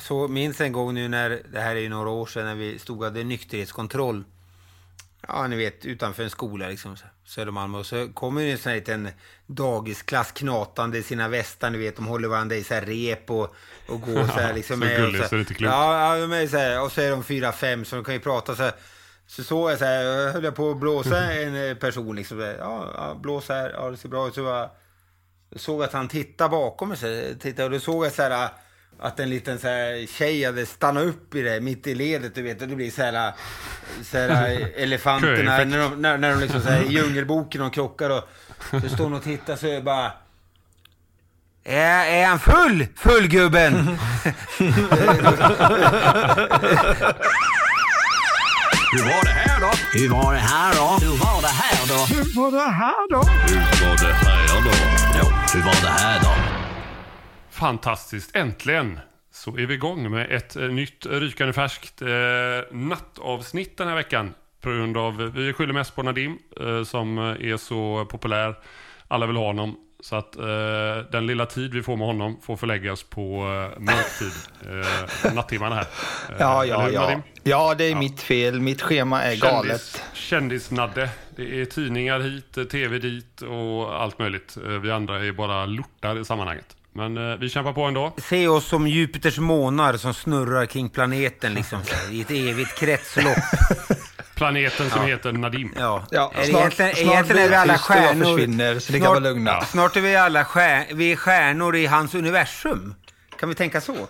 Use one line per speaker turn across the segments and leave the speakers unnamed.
Så minns en gång nu när, det här är ju några år sedan, när vi stod och hade nykterhetskontroll. Ja, ni vet, utanför en skola liksom, Södermalm. Och så kommer ju en sån här liten dagisklass knatande i sina västar, ni vet, de håller varandra i så här rep och, och går så här liksom.
så
med,
gulligt
och
så det är inte klokt.
Ja, ja de är så här, och så är de fyra, fem, så de kan ju prata så här. Så såg jag så här, jag höll jag på att blåsa en eh, person liksom. Ja, ja blås här, ja det ser bra ut. Så jag såg att han tittade bakom mig, tittade, och då såg jag så här att en liten så här tjej hade stannat upp i det, mitt i ledet, du vet, och det blir så här, så här elefanterna, när de, när, när de liksom så här, i djungelboken, de krockar och så står hon och tittar så är det bara är, är han full? Fullgubben!
Hur var det här då?
Hur var det här då?
Hur var det här då?
Hur var det här då?
Hur var det här då? Ja, hur var det här då?
Fantastiskt, äntligen så är vi igång med ett eh, nytt rykande färskt eh, nattavsnitt den här veckan. På grund av, vi skyller mest på Nadim eh, som är så populär. Alla vill ha honom. Så att eh, den lilla tid vi får med honom får förläggas på eh, mörktid. Eh, nattimmarna här. Eh,
Ja, ja,
hur,
ja.
Nadim?
Ja, det är mitt fel. Mitt schema är galet.
Kändisnadde. Det är tidningar hit, eh, tv dit och allt möjligt. Eh, Vi andra är bara lortar i sammanhanget. Men eh, vi kämpar på ändå.
Se oss som Jupiters månar som snurrar kring planeten liksom, så i ett evigt kretslopp.
Planeten som
Ja.
heter Nadim.
Ja.
Ja, snart-
egentligen,
snart
egentligen är vi alla stjärnor.
försvinner, så ni kan vara lugna.
Snart är vi alla stjär, vi är stjärnor i hans universum. Kan vi tänka så?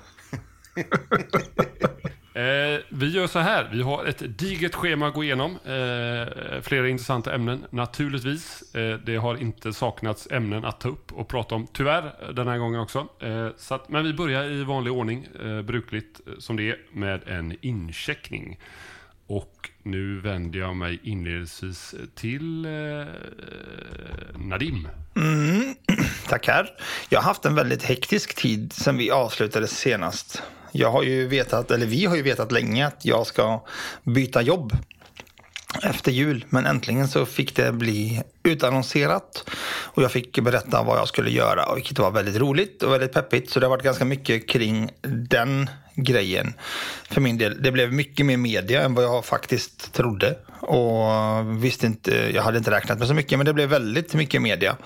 Eh, vi gör så här. Vi har ett digert schema att gå igenom. Eh, flera intressanta ämnen naturligtvis. Eh, det har inte saknats ämnen att ta upp och prata om, tyvärr, eh, den här gången också. Eh, så att, men vi börjar i vanlig ordning, eh, brukligt eh, som det är, med en incheckning. Och nu vänder jag mig inledningsvis till eh, Nadim.
Mm, tackar. Jag har haft en väldigt hektisk tid sedan vi avslutade senast. Jag har ju vetat, eller vi har ju vetat länge att jag ska byta jobb efter jul. Men äntligen så fick det bli utannonserat. Och jag fick berätta vad jag skulle göra. Vilket var väldigt roligt och väldigt peppigt. Så det har varit ganska mycket kring den grejen. För min del. Det blev mycket mer media än vad jag faktiskt trodde. Och visste inte, jag hade inte räknat med så mycket. Men det blev väldigt mycket media.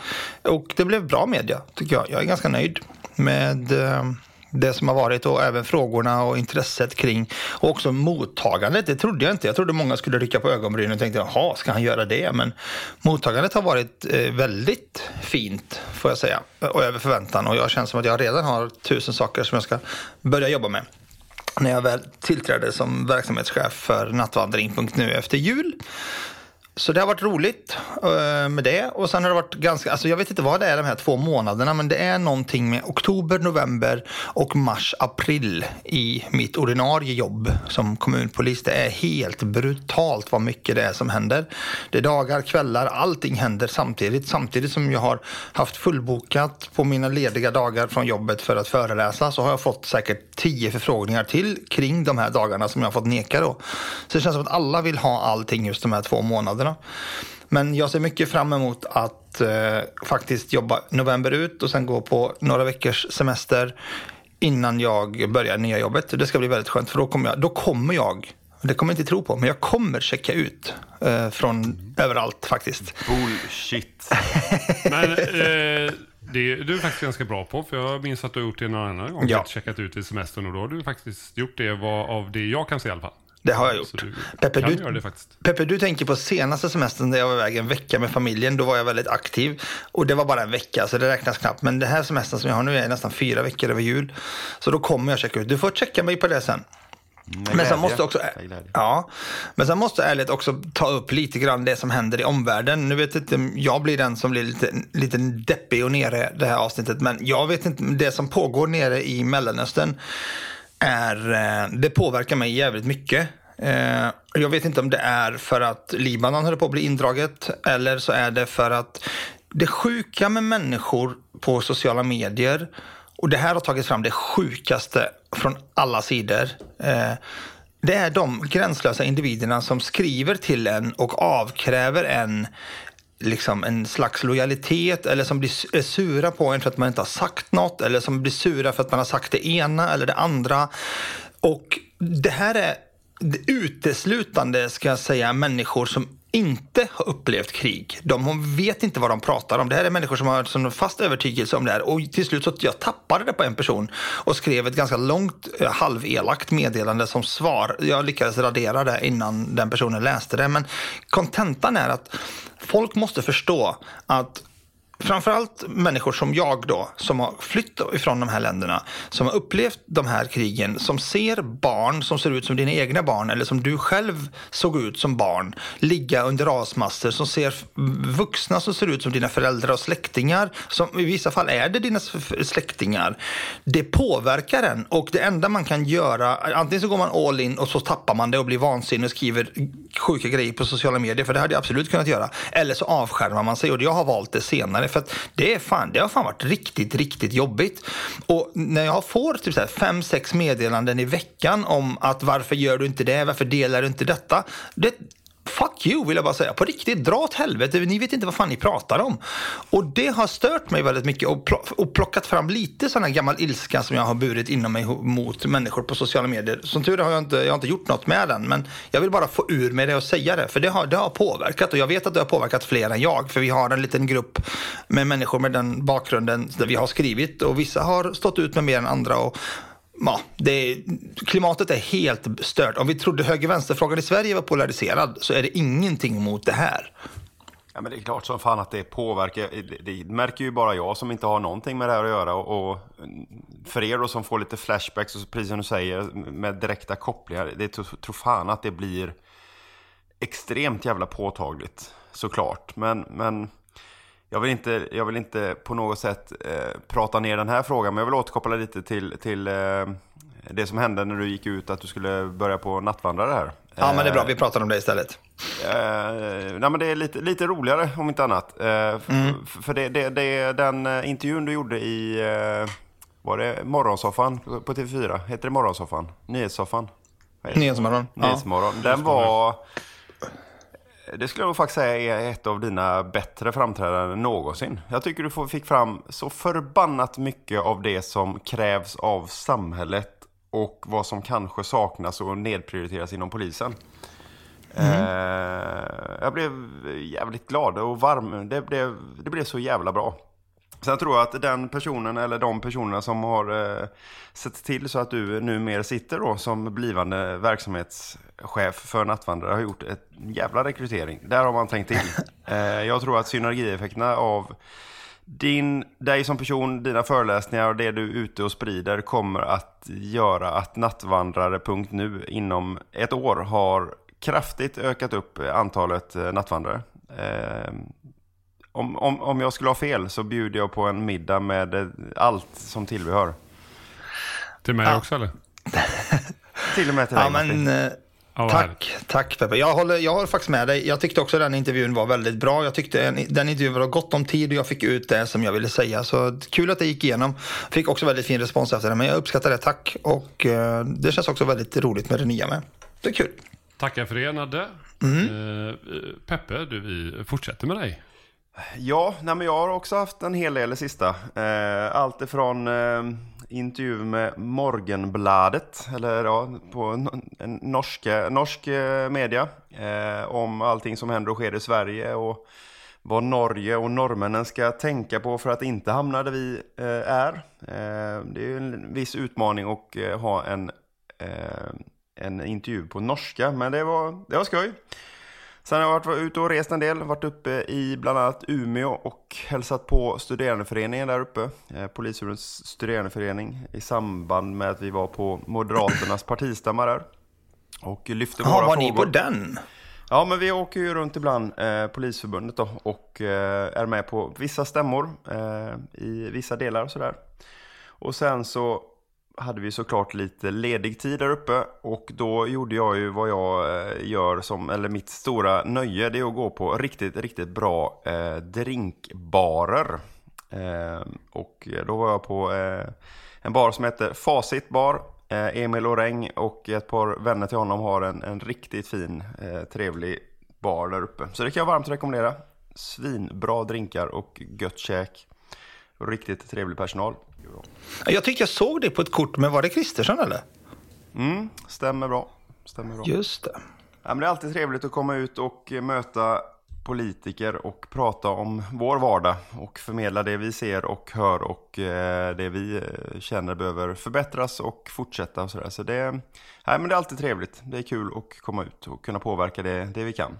Och det blev bra media tycker jag. Jag är ganska nöjd med eh, det som har varit och även frågorna och intresset kring och också mottagandet. Det trodde jag inte. Jag trodde många skulle rycka på ögonbrynen och tänkte jaha, ska han göra det? Men mottagandet har varit eh, väldigt fint får jag säga och över förväntan och jag känner som att jag redan har tusen saker som jag ska börja jobba med när jag väl tillträdde som verksamhetschef för nattvandring.nu efter jul så det har varit roligt eh, med det. Och sen har det varit ganska, alltså jag vet inte vad det är de här två månaderna, men det är någonting med oktober, november och mars, april i mitt ordinarie jobb som kommunpolis. Det är helt brutalt vad mycket det är som händer. Det är dagar, kvällar, allting händer samtidigt. Samtidigt som jag har haft fullbokat på mina lediga dagar från jobbet för att föreläsa så har jag fått säkert tio förfrågningar till kring de här dagarna som jag har fått neka då. Så det känns som att alla vill ha allting just de här två månaderna. Men jag ser mycket fram emot att eh, faktiskt jobba november ut och sen gå på några veckors semester innan jag börjar nya jobbet. Det ska bli väldigt skönt för då kommer jag, då kommer jag det kommer jag inte tro på, men jag kommer checka ut eh, från överallt faktiskt.
Bullshit.
Men eh, det är du faktiskt ganska bra på, för jag minns att du har gjort det någon annan gång.
Ja.
Checkat ut vid semestern och då har du faktiskt gjort det vad, av det jag kan se i alla fall.
Det har jag gjort.
du
Peppe du. Peppe, du tänker på senaste semestern där jag var iväg en vecka med familjen. Då var jag väldigt aktiv. Och det var bara en vecka, så det räknas knappt. Men det här semestern som jag har nu är nästan fyra veckor över jul. Så då kommer jag checka ut. Du får checka mig på det sen. Men sen måste också, ja, men sen måste jag ärligt också ta upp lite grann det som händer i omvärlden. Nu vet inte, jag blir den som blir lite, lite deppig och nere det här avsnittet. Men jag vet inte, det som pågår nere i Mellanöstern är, eh, det påverkar mig jävligt mycket. Eh, jag vet inte om det är för att Libanon håller på att bli indraget eller så är det för att det sjuka med människor på sociala medier och det här har tagit fram det sjukaste från alla sidor. Eh, det är de gränslösa individerna som skriver till en och avkräver en liksom en slags lojalitet eller som blir sura på en för att man inte har sagt något eller som blir sura för att man har sagt det ena eller det andra. Och det här är uteslutande, ska jag säga, människor som inte har upplevt krig. De vet inte vad de pratar om. Det här är människor som har en fast övertygelse om det här. Och till slut så jag tappade det på en person och skrev ett ganska långt eh, halvelakt meddelande som svar. Jag lyckades radera det innan den personen läste det. Men kontentan är att folk måste förstå att framförallt människor som jag då, som har flytt ifrån de här länderna, som har upplevt de här krigen, som ser barn som ser ut som dina egna barn eller som du själv såg ut som barn, ligga under rasmassor, som ser vuxna som ser ut som dina föräldrar och släktingar, som i vissa fall är det dina släktingar. Det påverkar en och det enda man kan göra, antingen så går man all in och så tappar man det och blir vansinnig och skriver sjuka grejer på sociala medier, för det hade jag absolut kunnat göra. Eller så avskärmar man sig och jag har valt det senare för att det, är fan, det har fan varit riktigt, riktigt jobbigt. Och när jag får typ så här fem, sex meddelanden i veckan om att varför gör du inte det, varför delar du inte detta? Det, Fuck you vill jag bara säga. På riktigt, dra åt helvete. Ni vet inte vad fan ni pratar om. Och det har stört mig väldigt mycket och, pl- och plockat fram lite sån här gammal ilska som jag har burit inom mig mot människor på sociala medier. Som tur är har jag inte, jag har inte gjort något med den. Men jag vill bara få ur mig det och säga det. För det har, det har påverkat. Och jag vet att det har påverkat fler än jag. För vi har en liten grupp med människor med den bakgrunden där vi har skrivit. Och vissa har stått ut med mer än andra. Och Ja, det är, klimatet är helt stört. Om vi trodde höger-vänster-frågan i Sverige var polariserad så är det ingenting mot det här.
Ja, men det är klart som fan att det påverkar. Det, det märker ju bara jag som inte har någonting med det här att göra. Och, och för er då som får lite flashbacks, och precis som du säger, med direkta kopplingar. Det tror fan att det blir extremt jävla påtagligt, såklart. Men, men jag, vill inte, jag vill inte på något sätt eh, prata ner den här frågan. Men jag vill återkoppla lite till, till eh, det som hände när du gick ut att du skulle börja på nattvandrare här.
Ja, men det är bra. Vi pratar om det istället.
Eh, nej, men det är lite, lite roligare om inte annat. Eh, f-
Mm.
För det, det, det, den eh, intervjun du gjorde i, eh, var det Morgonsoffan på på TV4? Heter det Morgonsoffan? Nyhetssoffan? Det?
Nyhetsmorgon. Ja.
Nyhetsmorgon. Den var, det skulle jag nog faktiskt säga är ett av dina bättre framträdanden någonsin. Jag tycker du fick fram så förbannat mycket av det som krävs av samhället och vad som kanske saknas och nedprioriteras inom polisen. Eh, jag blev jävligt glad och varm. Det blev, det blev så jävla bra. Sen tror jag att den personen eller de personerna som har eh, sett till så att du numera sitter då som blivande verksamhetschef för Nattvandrare har gjort ett jävla rekrytering. Där har man tänkt till. Eh, jag tror att synergieffekterna av din, dig som person, dina föreläsningar och det du är ute och sprider kommer att göra att nattvandrare.nu inom ett år har kraftigt ökat upp antalet eh, nattvandrare. Eh, om, om, om jag skulle ha fel så bjuder jag på en middag med eh, allt som tillbehör.
Till mig också eller?
Till och med till dig
Ja, men, eh,
Ja,
tack, tack Peppe. Jag håller, jag håller faktiskt med dig. Jag tyckte också den intervjun var väldigt bra. Jag tyckte en, den intervjun var gott om tid och jag fick ut det som jag ville säga. Så kul att det gick igenom. Fick också väldigt fin respons efter det, men jag uppskattar det. Tack. Och eh, det känns också väldigt roligt med det nya med. Det är kul.
Tackar för det Nadde.
Mm.
Eh, Peppe, du, vi fortsätter med dig.
Ja, nej, men jag har också haft en hel del det sista. Eh, allt ifrån eh, intervju med Morgenbladet, eller ja, på norska, norsk eh, media, eh, om allting som händer och sker i Sverige och vad Norge och norrmännen ska tänka på för att inte hamna där vi eh, är. Eh, det är ju en viss utmaning att eh, ha en, eh, en intervju på norska, men det var, det var skoj. Sen har jag varit ute och rest en del, varit uppe i bland annat Umeå och hälsat på studerandeföreningen där uppe. Eh, Polishusens studerandeförening i samband med att vi var på Moderaternas partistämma där. Och lyfte
Jaha,
våra
var ni på den?
Ja, men vi åker ju runt ibland, eh, Polisförbundet då, och eh, är med på vissa stämmor eh, i vissa delar och sådär. Och sen så hade vi såklart lite ledig tid där uppe och då gjorde jag ju vad jag eh, gör som, eller mitt stora nöje, det är att gå på riktigt, riktigt bra eh, drinkbarer. Eh, och då var jag på eh, en bar som heter Facit bar. Eh, Emil Oreng och ett par vänner till honom har en, en riktigt fin, eh, trevlig bar där uppe. Så det kan jag varmt rekommendera. Svinbra drinkar och gött käk. Och riktigt trevlig personal.
Jag tyckte jag såg det på ett kort, men var det Kristersson eller?
Mm, stämmer bra. Stämmer bra.
Just det.
Ja, men det är alltid trevligt att komma ut och eh, möta politiker och prata om vår vardag och förmedla det vi ser och hör och eh, det vi eh, känner behöver förbättras och fortsätta och sådär. Så det, nej, men det är alltid trevligt. Det är kul att komma ut och kunna påverka det, det vi kan.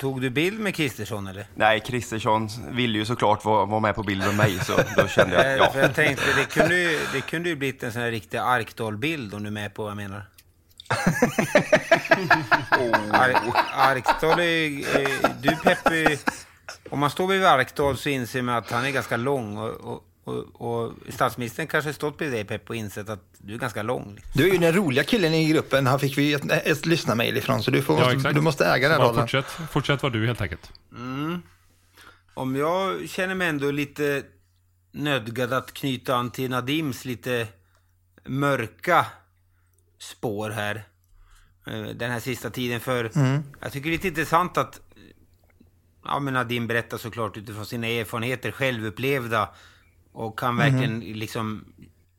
Tog du bild med Kristersson eller?
Nej, Kristersson ville ju såklart vara, vara med på bilden med mig så då kände jag
För
ja.
jag tänkte, det kunde ju, det kunde ju blivit en sån här riktig Arkdal-bild om du är med på vad jag menar. Ar Arkdal är eh, Du Peppe, om man står bredvid Arkdal så inser man att han är ganska lång och, och, och, och statsministern kanske stått bredvid dig Peppe och insett att du är ganska lång. liksom.
Du är ju den roliga killen i gruppen. Här fick vi ett, ett lyssnarmail ifrån, så du, får,
Ja, exakt.
du måste äga den rollen.
fortsätt, fortsätt vara du helt enkelt.
Om jag känner mig ändå lite nödgad att knyta an till Nadims lite mörka spår här. eh, Den här sista tiden. För jag tycker det är lite intressant att ja, men Nadim berättar såklart utifrån sina erfarenheter, självupplevda. Och kan verkligen liksom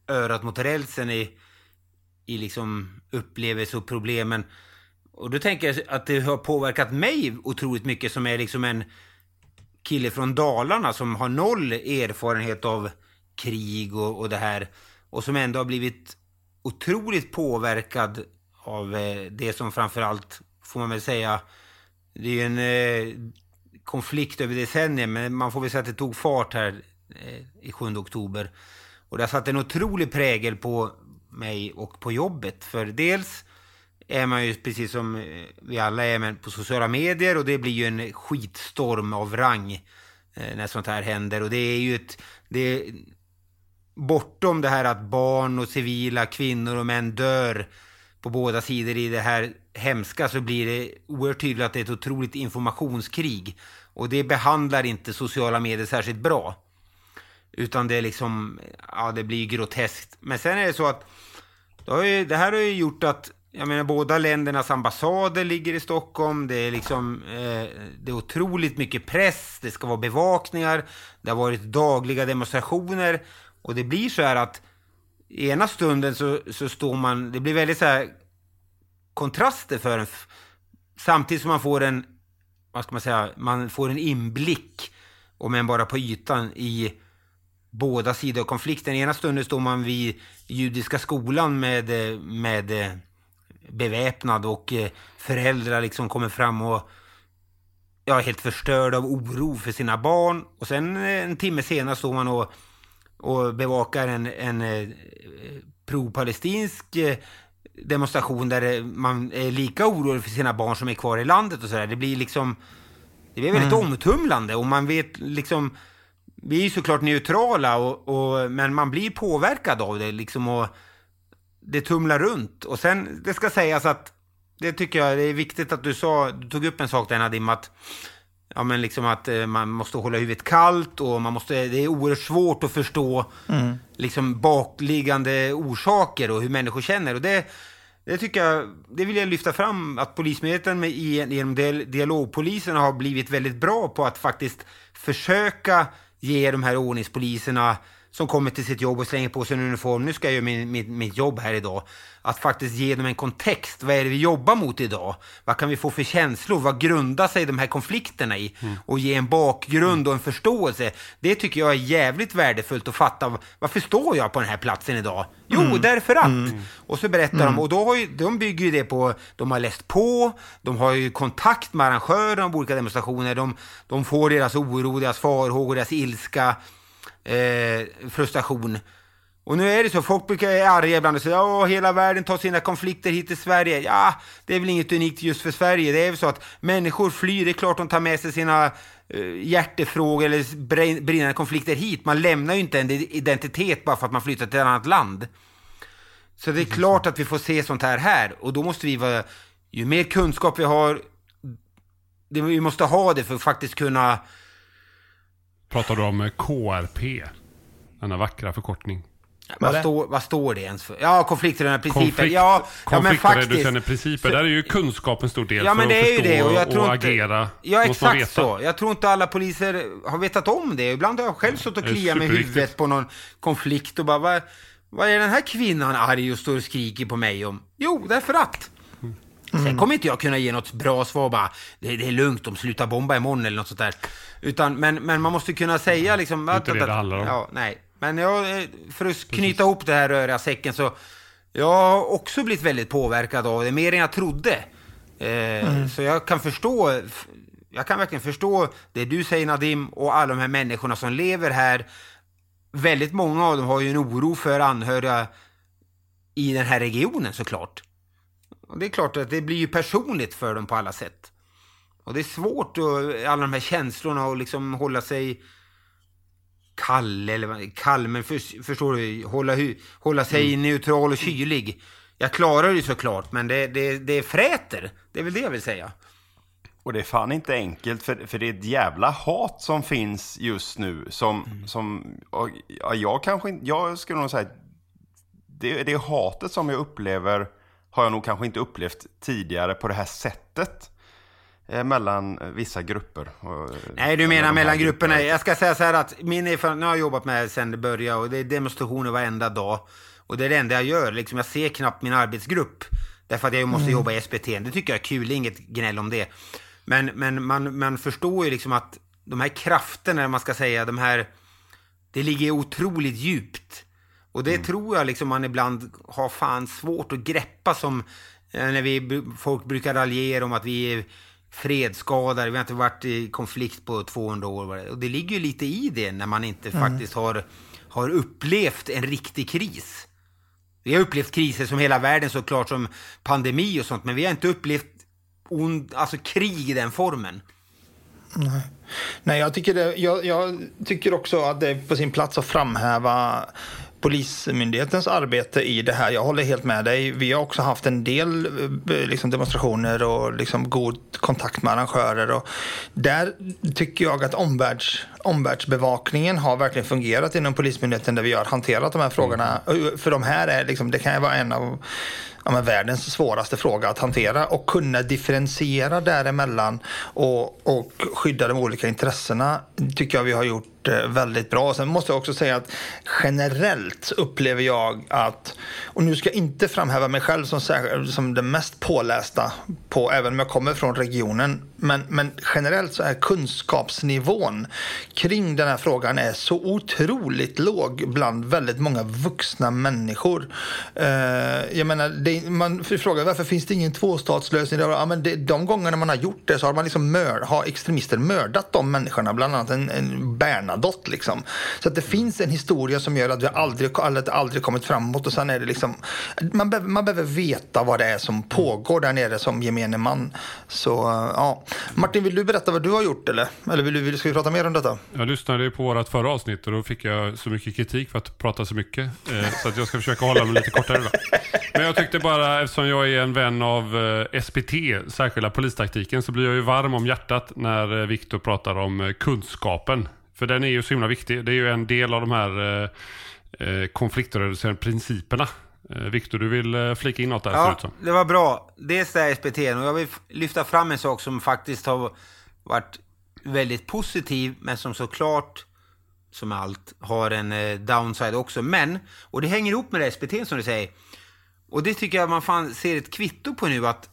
örat mot rälsen i, i liksom upplevelser och problemen. Och då tänker jag att det har påverkat mig otroligt mycket som är liksom en kille från Dalarna som har noll erfarenhet av krig och, och det här. Och som ändå har blivit otroligt påverkad av eh, det som framförallt, får man väl säga, det är ju en eh, konflikt över decennier, men man får väl säga att det tog fart här Eh, i 7 oktober. Och det har satt en otrolig prägel på mig och på jobbet. För dels är man ju precis som eh, vi alla är men på sociala medier och det blir ju en skitstorm av rang eh, när sånt här händer. Och det är ju ett... Det är, bortom det här att barn och civila kvinnor och män dör på båda sidor i det här hemska så blir det oerhört tydligt att det är ett otroligt informationskrig. Och det behandlar inte sociala medier särskilt bra. Utan det är liksom, ja det blir groteskt. Men sen är det så att det, har ju, det här har ju gjort att, jag menar båda ländernas ambassader ligger i Stockholm. Det är liksom, eh, det är otroligt mycket press, det ska vara bevakningar. Det har varit dagliga demonstrationer. Och det blir så här att i ena stunden så, så står man, det blir väldigt så här kontraster för en. Samtidigt som man får en, vad ska man säga, man får en inblick, om än bara på ytan, i båda sidor av konflikten. Ena stunden står man vid judiska skolan med, med eh, beväpnad och eh, föräldrar liksom kommer fram och ja, helt förstörda av oro för sina barn. Och sen eh, en timme senare står man och, och bevakar en, en pro-palestinsk demonstration där man är lika orolig för sina barn som är kvar i landet och sådär. Det blir liksom, det blir väldigt
Mm.
omtumlande och man vet liksom, vi är såklart neutrala och, och, men man blir påverkad av det liksom och det tumlar runt. Och sen, det ska sägas att det tycker jag det är viktigt att du sa, du tog upp en sak där Nadim, att Ja men liksom att eh, man måste hålla huvudet kallt och man måste, det är oerhört svårt att förstå
Mm.
liksom bakliggande orsaker och hur människor känner. Och det, det tycker jag, det vill jag lyfta fram att Polismyndigheten med, genom dial- dialogpolisen har blivit väldigt bra på att faktiskt försöka ge de här ordningspoliserna som kommer till sitt jobb och slänger på sig en uniform, nu ska jag göra min, mitt, mitt jobb här idag, att faktiskt ge dem en kontext. Vad är det vi jobbar mot idag? Vad kan vi få för känslor? Vad grundar sig de här konflikterna i? Och ge en bakgrund och en förståelse. Det tycker jag är jävligt värdefullt att fatta. Varför står jag på den här platsen idag? Jo,
Mm.
därför att.
Mm.
Och så berättar
Mm.
de, och då har ju, de bygger ju det på, de har läst på, de har ju kontakt med arrangörer av olika demonstrationer, de, de får deras oro, deras farhågor, deras ilska, eh, frustration. Och nu är det så, folk brukar vara arga ibland och säga att hela världen tar sina konflikter hit till Sverige. Ja, det är väl inget unikt just för Sverige. Det är väl så att människor flyr, det är klart de tar med sig sina eh, hjärtefrågor eller brin- brinnande konflikter hit. Man lämnar ju inte en identitet bara för att man flyttar till ett annat land. Så det är klart att vi får se sånt här här och då måste vi vara, ju mer kunskap vi har, det, vi måste ha det för att faktiskt kunna
Pratar du om eh, KRP? Denna vackra förkortning.
Vad står, vad står det ens för? Ja, konflikträddande principer.
Konflikt,
ja, ja, men faktiskt.
principer.
Så-
Där är ju kunskap en stor del
Ja,
för
men det
att
är ju
förstå
det. Och, jag tror
och
inte,
agera.
Ja, exakt så. Jag tror inte alla poliser har vetat om det. Ibland har jag själv suttit och kliat med huvudet på någon konflikt och bara, vad, vad är den här kvinnan arg och står och skriker på mig om? Jo, därför att. Sen kommer inte jag kunna ge något bra svar bara, det, det är lugnt, de slutar bomba imorgon eller något sånt där. Utan, men, men man måste kunna säga liksom...
Det är inte det det handlar om.
Ja, nej. Men jag, eh, för att knyta ihop det här röriga säcken så, jag har också blivit väldigt påverkad av det, mer än jag trodde. Eh, Så jag kan förstå, jag kan verkligen förstå det du säger Nadim och alla de här människorna som lever här. Väldigt många av dem har ju en oro för anhöriga i den här regionen såklart. Och det är klart att det blir ju personligt för dem på alla sätt. Och det är svårt att, alla de här känslorna och liksom hålla sig kall, eller kall, men för, förstår du, hålla, hålla sig neutral och kylig. Jag klarar det såklart, men det, det, det är fräter. Det är väl det jag vill säga.
Och det är fan inte enkelt för, för det är ett jävla hat som finns just nu som,
Mm.
som och, ja, jag kanske inte, jag skulle nog säga det, det hatet som jag upplever har jag nog kanske inte upplevt tidigare på det här sättet eh, mellan vissa grupper.
Nej, du menar
här
mellan grupperna. Jag ska säga så här att min erfarenhet, nu har jag jobbat med det sedan det började och det är demonstrationer varenda dag. Och det är det enda jag gör, liksom jag ser knappt min arbetsgrupp. Därför att jag måste
Mm.
jobba i SPT. Det tycker jag är kul, inget gnäll om det. Men, men man, man förstår ju liksom att de här krafterna, man ska säga, de här... Det ligger otroligt djupt. Och det tror jag liksom man ibland har fan svårt att greppa som eh, när vi, folk brukar raljera om att vi är fredsskadade, vi har inte varit i konflikt på 200 år. Och det ligger ju lite i det när man inte
Mm.
faktiskt har, har upplevt en riktig kris. Vi har upplevt kriser som hela världen såklart som pandemi och sånt, men vi har inte upplevt ond, alltså krig i den formen.
Nej. Nej, jag tycker, det, jag, jag tycker också att det är på sin plats att framhäva Polismyndighetens arbete i det här. Jag håller helt med dig. Vi har också haft en del eh, liksom, demonstrationer och liksom, god kontakt med arrangörer. Och där tycker jag att omvärlds, omvärldsbevakningen har verkligen fungerat inom Polismyndigheten där vi har hanterat de här frågorna. För de här är liksom, det kan ju vara en av ja, världens svåraste fråga att hantera och kunna differentiera däremellan och, och skydda de olika intressena tycker jag vi har gjort gjort eh, väldigt bra. Sen måste jag också säga att generellt upplever jag att, och nu ska jag inte framhäva mig själv som, som den mest pålästa på, även om jag kommer från regionen, Men, men generellt så är kunskapsnivån kring den här frågan är så otroligt låg bland väldigt många vuxna människor. Eh, jag menar, det, man frågar varför finns det ingen tvåstatslösning? Ja, men det, de gångerna man har gjort det så har man liksom mör, har extremister mördat de människorna, bland annat en, en Bernadotte. Liksom. Så att det finns en historia som gör att vi aldrig, aldrig, aldrig kommit framåt och sen är det liksom, man, be, man behöver veta vad det är som pågår där nere som gemene man. Så ja. Martin, vill du berätta vad du har gjort eller? Eller vill du, vill, ska vi prata mer om detta?
Jag lyssnade på vårt förra avsnitt och då fick jag så mycket kritik för att prata så mycket. Eh, så att jag ska försöka hålla mig lite kortare idag. Men jag tyckte bara, eftersom jag är en vän av eh, SPT, särskilda polistaktiken, så blir jag ju varm om hjärtat när eh, Viktor pratar om kunskapen. För den är ju så himla viktig. Det är ju en del av de här eh, eh konfliktreducerande principerna. Eh, Viktor, du vill flika in något där
Ja, det var bra. Dels det här SPT, och jag vill lyfta fram en sak som faktiskt har varit väldigt positiv, men som såklart, som allt, har en downside också. Men, och det hänger ihop med det SPT som du säger. Och det tycker jag man fan ser ett kvitto på nu att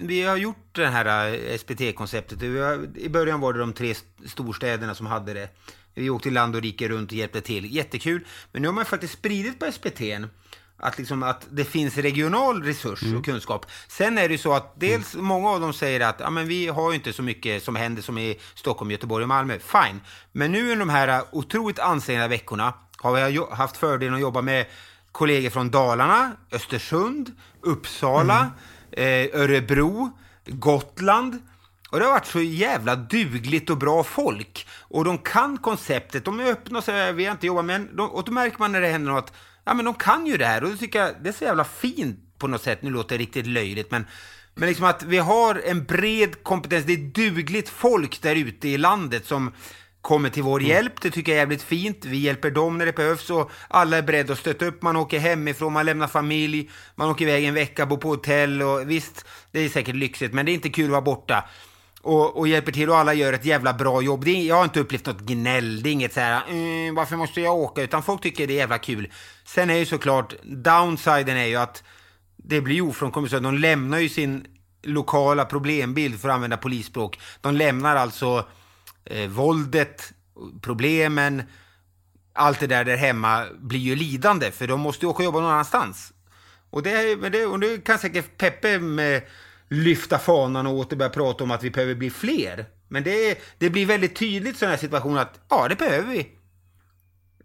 vi har gjort det här SPT-konceptet. I början var det de tre storstäderna som hade det. Vi åkte land och rike runt och hjälpte till. Jättekul. Men nu har man faktiskt spridit på SPT att, liksom, att det finns regional resurs mm. och kunskap. Sen är det ju så att dels mm. många av dem säger att ja, men vi har ju inte så mycket som händer som i Stockholm, Göteborg och Malmö. Fine. Men nu i de här otroligt ansträngda veckorna har jag haft fördelen att jobba med kollegor från Dalarna, Östersund, Uppsala, mm eh, Örebro, Gotland. Och det har varit så jävla dugligt och bra folk. Och de kan konceptet, de är öppna och säger vi har inte jobbat med, och då märker man när det händer något ja men de kan ju det här och då tycker jag det är så jävla fint på något sätt. Nu låter det riktigt löjligt men men liksom att vi har en bred kompetens, det är dugligt folk där ute i landet som kommer till vår mm. hjälp. Det tycker jag är jävligt fint. Vi hjälper dem när det behövs och alla är beredda att stötta upp. Man åker hemifrån, man lämnar familj, man åker iväg en vecka, bor på hotell och visst, det är säkert lyxigt, men det är inte kul att vara borta och, och, hjälper till och alla gör ett jävla bra jobb. Är, jag har inte upplevt något gnäll, det är inget så här, mm, varför måste jag åka? Utan folk tycker det är jävla kul. Sen är ju såklart, downsiden är ju att det blir ofrånkomligt de lämnar ju sin lokala problembild, för att använda polisspråk. De lämnar alltså eh, våldet, problemen, allt det där där hemma blir ju lidande, för de måste ju åka och jobba någon annanstans. Och det, det, och det kan säkert Peppe med lyfta fanan och åter börja prata om att vi behöver bli fler. Men det, det blir väldigt tydligt i sådana här situationer att ja, det behöver vi.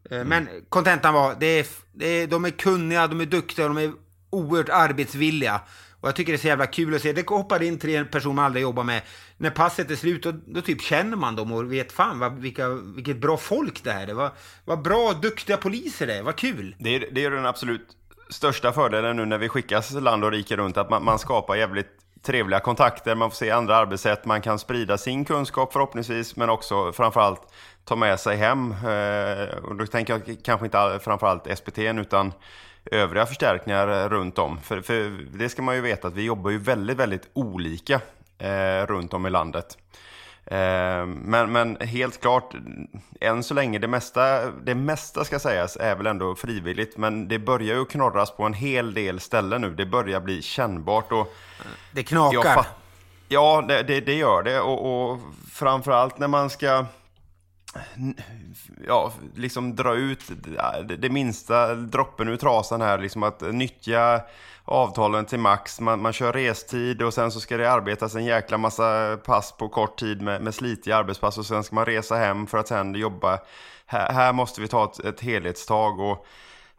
Eh, mm. Men kontentan var, det är, det är, de är kunniga, de är duktiga, de är oerhört arbetsvilliga. Och jag tycker det är så jävla kul att se. Det hoppar in tre personer man aldrig jobbar med. När passet är slut, då, då typ känner man dem och vet fan vad, vilka, vilket bra folk det här är. Vad, vad bra, duktiga poliser det är. Vad kul!
Det är, det är den absolut största fördelen nu när vi skickas land och rike runt. Att man, man skapar jävligt trevliga kontakter, man får se andra arbetssätt, man kan sprida sin kunskap förhoppningsvis, men också framförallt ta med sig hem. Eh, och då tänker jag kanske inte framförallt SPT utan övriga förstärkningar runt om. För, för, det ska man ju veta att vi jobbar ju väldigt, väldigt olika eh, runt om i landet. Eh, men, men helt klart, än så länge, det mesta, det mesta ska sägas är väl ändå frivilligt. Men det börjar ju knorras på en hel del ställen nu. Det börjar bli kännbart. Och
det knakar.
ja, det, det, det, gör det. Och, och framförallt när man ska ja, liksom dra ut det minsta droppen ur trasan här, liksom att nyttja avtalen till max. Man, man kör restid och sen så ska det arbetas en jäkla massa pass på kort tid med, med slitiga arbetspass och sen ska man resa hem för att sen jobba. Här, här måste vi ta ett, ett helhetstag och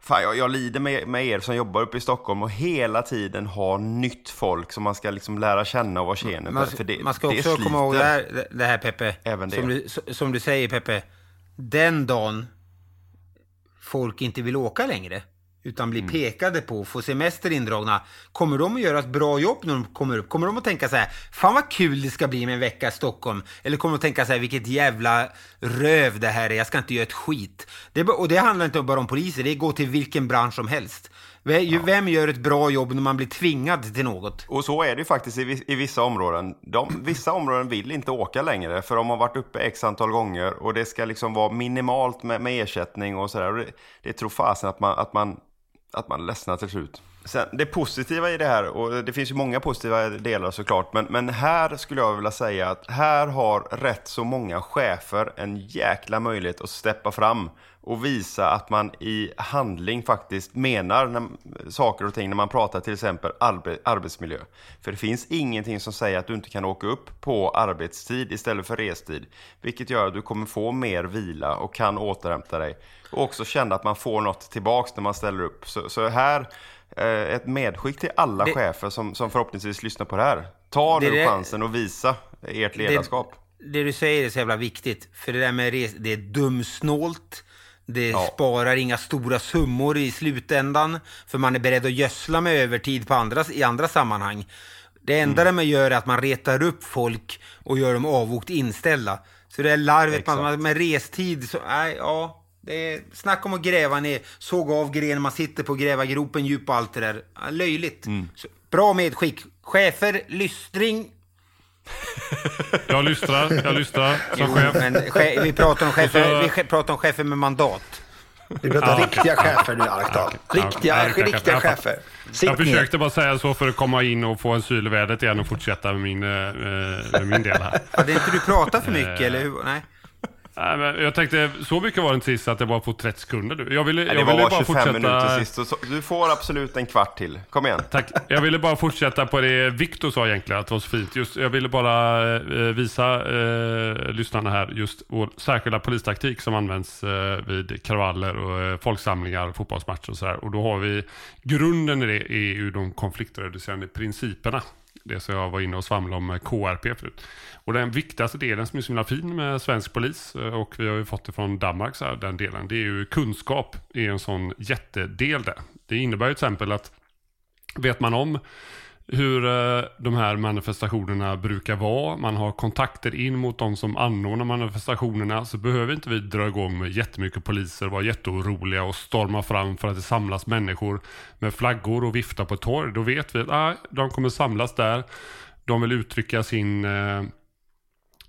Fan, jag, jag lider med, med er som jobbar uppe i Stockholm och hela tiden har nytt folk som man ska liksom lära känna och vara tjener
man, för det, Man ska också komma ihåg det här, det här Peppe.
Även det.
Som, du, som du säger Peppe, den dagen folk inte vill åka längre utan blir mm. pekade på, få semester indragna. Kommer de att göra ett bra jobb när de kommer upp? Kommer de att tänka så här, fan vad kul det ska bli med en vecka i Stockholm? Eller kommer de att tänka så här, vilket jävla röv det här är, jag ska inte göra ett skit. Det, och det handlar inte bara om poliser, det går till vilken bransch som helst. Vem gör ett bra jobb när man blir tvingad till något?
Och så är det ju faktiskt i, i vissa områden. De, vissa områden vill inte åka längre för de har varit uppe x antal gånger och det ska liksom vara minimalt med, med ersättning och sådär. Det, det tror fasen att man, att man att man ledsnar till slut. Sen, det positiva i det här, och det finns ju många positiva delar såklart, men, men här skulle jag vilja säga att här har rätt så många chefer en jäkla möjlighet att steppa fram och visa att man i handling faktiskt menar när, saker och ting när man pratar till exempel arbe, arbetsmiljö. För det finns ingenting som säger att du inte kan åka upp på arbetstid istället för restid, vilket gör att du kommer få mer vila och kan återhämta dig. Och också känna att man får något tillbaks när man ställer upp. Så, så här eh, ett medskick till alla
Det-
chefer som, som förhoppningsvis lyssnar på det här. Ta
Det
nu chansen och visa ert ledarskap.
Det du säger är så jävla viktigt. För det där med res, det är dumsnålt. Det
Ja.
sparar inga stora summor i slutändan. För man är beredd att gödsla med övertid på andra, i andra sammanhang. Det enda
Mm.
de gör är att man retar upp folk och gör dem avvokt inställda. Så det är larvet man, med restid. Så, nej, ja, det är snack om att gräva ner, såga av grenen man sitter på, gräva gropen djup och allt det där. Löjligt.
Mm.
Så, bra medskick. Chefer, lystring,
Jag lystrar, jag lystrar som
Jo,
chef.
men che- vi pratar om chefer, vi pratar om chefer med mandat.
Vi pratar
Ja,
riktiga chefer nu, Arkdal. Riktiga,
Ja, riktiga
riktiga,
chefer.
chefer. Sitt
Jag
ner.
försökte bara säga så för att komma in och få en syl i vädret igen och fortsätta med min, eh, med min del här.
Hade inte du pratat för mycket
Eh,
eller hur? Nej.
Nej, men jag tänkte, så mycket var det inte sist att det var på 30 sekunder. du. Jag ville,
Ja,
jag ville
var
bara
25
fortsätta...
minuter sist, så- så du får absolut en kvart till. Kom igen.
Tack. Jag ville bara fortsätta på det Viktor sa egentligen, att det var så fint. Just, jag ville bara eh, visa eh, lyssnarna här just vår särskilda polistaktik som används eh, vid kravaller och eh, folksamlingar, fotbollsmatcher och sådär. Och då har vi grunden i det är ju de konfliktreducerande principerna. Det som jag var inne och svamlade om med KRP förut. Och den viktigaste delen som är så himla fin med svensk polis eh, och vi har ju fått det från Danmark, så här, den delen, det är ju kunskap är en sån jättedel där. Det innebär ju till exempel att vet man om hur eh, de här manifestationerna brukar vara, man har kontakter in mot de som anordnar manifestationerna, så behöver inte vi dra igång med jättemycket poliser, vara jätteoroliga och storma fram för att det samlas människor med flaggor och vifta på ett torg. Då vet vi att ah, de kommer samlas där, de vill uttrycka sin, eh,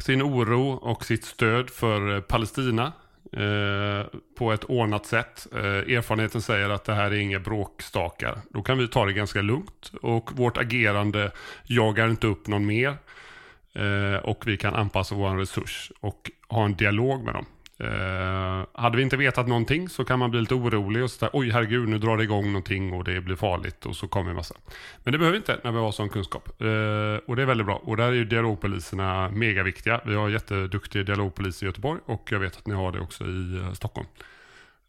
sin oro och sitt stöd för eh, Palestina eh, på ett ordnat sätt. Eh, erfarenheten säger att det här är inga bråkstakar. Då kan vi ta det ganska lugnt och vårt agerande jagar inte upp någon mer. Eh, och vi kan anpassa vår resurs och ha en dialog med dem. Eh, hade vi inte vetat någonting så kan man bli lite orolig och sådär. oj herregud nu drar det igång någonting och det blir farligt och så kommer en massa. Men det behöver vi inte när vi har sån kunskap. Eh, och det är väldigt bra. Och där är ju dialogpoliserna megaviktiga. Vi har jätteduktiga dialogpoliser i Göteborg och jag vet att ni har det också i eh, Stockholm.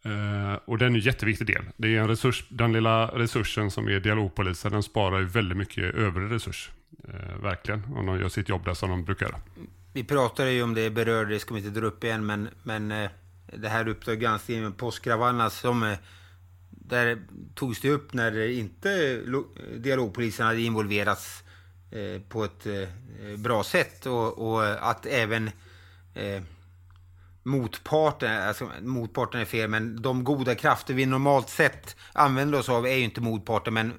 Eh, och den är en jätteviktig del. Det är en resurs, den lilla resursen som är dialogpoliser, den sparar ju väldigt mycket övrig resurs. Eh, verkligen, om de gör sitt jobb där som de brukar göra.
Vi pratade ju om det berörde, det ska vi inte dra upp igen, men, men eh, det här Uppdrag granskning med påskkravallerna som eh, där togs det upp när inte lo- dialogpolisen hade involverats eh, på ett bra sätt. Och, och att även eh, motparten, alltså motparten är fel, men de goda krafter vi normalt sett använder oss av är ju inte motparten, men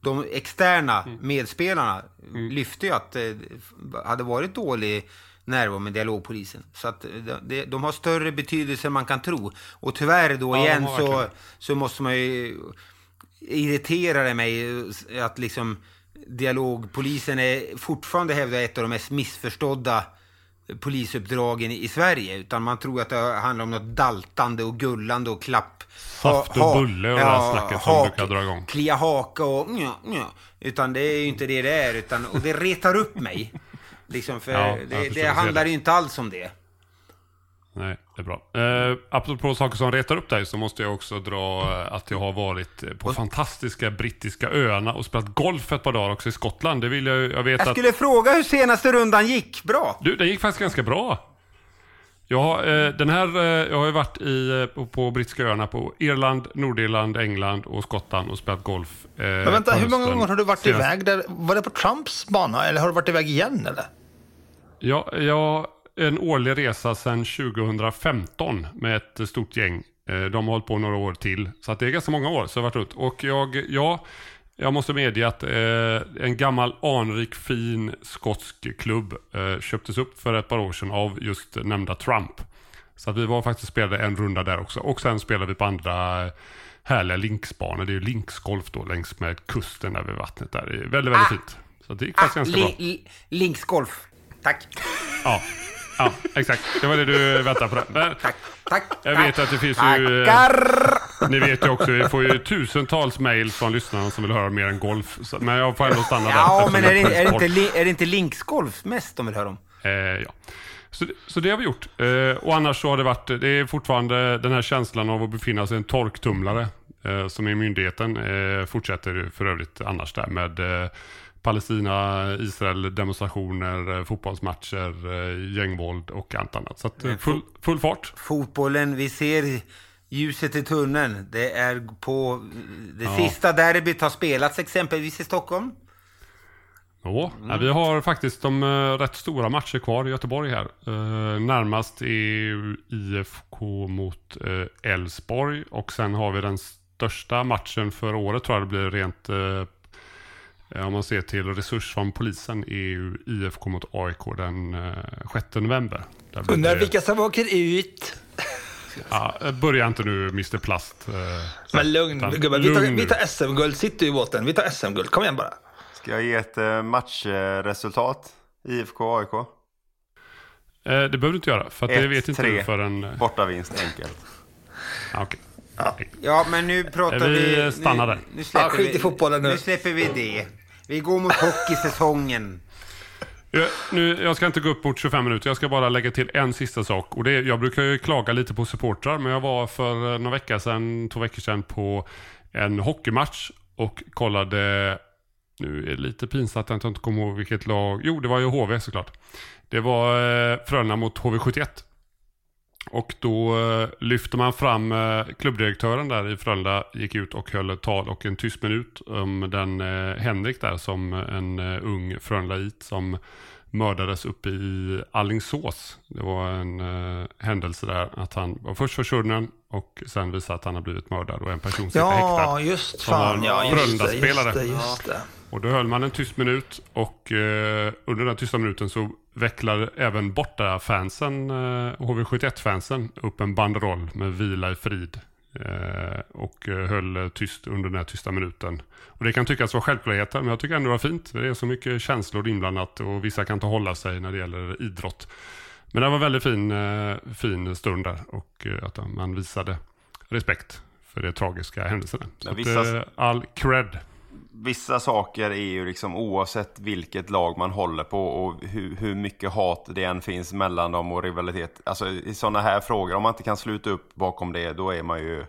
de externa medspelarna lyfte ju att det hade varit dålig närvaro med dialogpolisen. Så att de, de, de har större betydelse än man kan tro. Och tyvärr då
Ja,
igen så,
verkligen.
så måste man ju irritera det mig att liksom dialogpolisen är fortfarande hävdar ett av de mest missförstådda polisuppdragen i Sverige. Utan man tror att det handlar om något daltande och gullande och klapp.
Saft och bulle och det där snacket som brukar dra igång.
Klia haka och nja, nja. Utan det är ju inte det det är. Utan, och det retar upp mig. Liksom för
Ja,
det, det handlar ju inte alls om det.
Nej, det är bra. Eh, apropå saker som retar upp dig så måste jag också dra eh, att jag har varit eh, på fantastiska brittiska öarna och spelat golf ett par dagar också i Skottland. Det vill jag jag vet
Jag
att...
skulle fråga hur senaste rundan gick. Bra!
Du, den gick faktiskt ganska bra. Jag har, eh, den här, eh, jag har ju varit i, eh, på, på brittiska öarna på Irland, Nordirland, England och Skottland och spelat golf. Eh,
Men vänta,
på
hur många gånger har du varit
Senast-
iväg där? Var det på Trumps bana eller har du varit iväg igen eller?
Ja, jag en årlig resa sedan 2015 med ett stort gäng. Eh, De har hållit på några år till. Så det är ganska många år så jag varit runt. Och jag, ja, jag måste medge att eh, en gammal anrik fin skotsk klubb eh, köptes upp för ett par år sedan av just nämnda Trump. Så att vi var faktiskt spelade en runda där också. Och sen spelade vi på andra härliga linksbanor. Det är ju linksgolf då längs med kusten över vattnet där. Det är väldigt, väldigt
Ah.
fint. Så det gick faktiskt
Ah,
ganska
li,
bra.
li, linksgolf. Tack.
Ja. ja, exakt. Det var det du väntade på. Men
Tack. Tack.
Jag
tack.
vet att det finns ju... eh,
Tackar!
Ni vet ju också, vi får ju tusentals mail från lyssnarna som vill höra mer än golf. Så, men jag får ändå stanna där.
Ja, men är det, är, det inte, är det inte linksgolf mest de vill höra om?
Eh, ja. Så, så det har vi gjort. Eh, och annars så har det varit, det är fortfarande den här känslan av att befinna sig i en torktumlare eh, som är myndigheten. Eh, fortsätter för övrigt annars där med eh, Palestina, Israel, demonstrationer, eh, fotbollsmatcher, eh, gängvåld och allt annat. Så eh, full, full fart.
Fotbollen, vi ser ljuset i tunneln. Det är på... Det
Ja.
sista derbyt har spelats exempelvis i Stockholm.
Ja, ja, vi har faktiskt de rätt stora matcher kvar i Göteborg här. Närmast är IFK mot Elfsborg och sen har vi den största matchen för året tror jag det blir rent om man ser till resurs från polisen är ju IFK mot AIK den eh, 6 november. Där blir
Undrar
det-
vilka som åker ut.
Ja, börja inte nu Mr Plast. eh,
Men lugn gubbar, vi tar, vi
nu.
tar SM-guld. Sitt du i båten. Vi tar SM-guld. Kom igen bara.
Ska jag ge ett eh, matchresultat? IFK AIK?
Eh, det behöver du inte göra för att det vet inte du
1-3.
förrän... eh,
Bortavinst enkelt.
Ja, okej.
Ja, men nu pratar
Eh, vi
vi...
stannar
nu,
där.
Nu släpper
Ja, skit i fotbollen nu.
Nu släpper vi det. Vi går mot hockeysäsongen.
Jag, nu, jag ska inte gå upp mot 25 minuter, jag ska bara lägga till en sista sak. Och det, är- jag brukar ju klaga lite på supportrar, men jag var för eh, några veckor sedan, två veckor sedan på en hockeymatch och kollade, nu är det lite pinsamt att jag inte kommer ihåg vilket lag, jo det var ju HV såklart. Det var eh, Frölunda mot HV71. Och då eh, lyfte man fram eh, klubbdirektören där i Frölunda, gick ut och höll ett tal och en tyst minut om den eh, Henrik där som en ung Frölundait som mördades uppe i Allingsås. Det var en eh, händelse där att han var först försvunnen och sen visade att han har blivit mördad och en person sitter
Ja,
häktad.
just
Som var
fan.
en
Ja, just det, just
Frölunda-spelare.
det, just det.
Och då höll man en tyst minut och eh, under den tysta minuten så vecklade även borta fansen, eh, HV71-fansen, upp en banderoll med vila i frid. Eh, och eh, höll tyst under den här tysta minuten. Och det kan tyckas vara självklarheter, men jag tycker ändå det var fint. Det är så mycket känslor inblandat och vissa kan inte hålla sig när det gäller idrott. Men det var en väldigt fin, eh, fin stund där och eh, att man visade respekt för de tragiska händelserna. Så att,
vissa-
eh, all cred.
Vissa saker är ju liksom oavsett vilket lag man håller på och hur, hur mycket hat det än finns mellan dem och rivalitet. Alltså i sådana här frågor, om man inte kan sluta upp bakom det, då är man ju...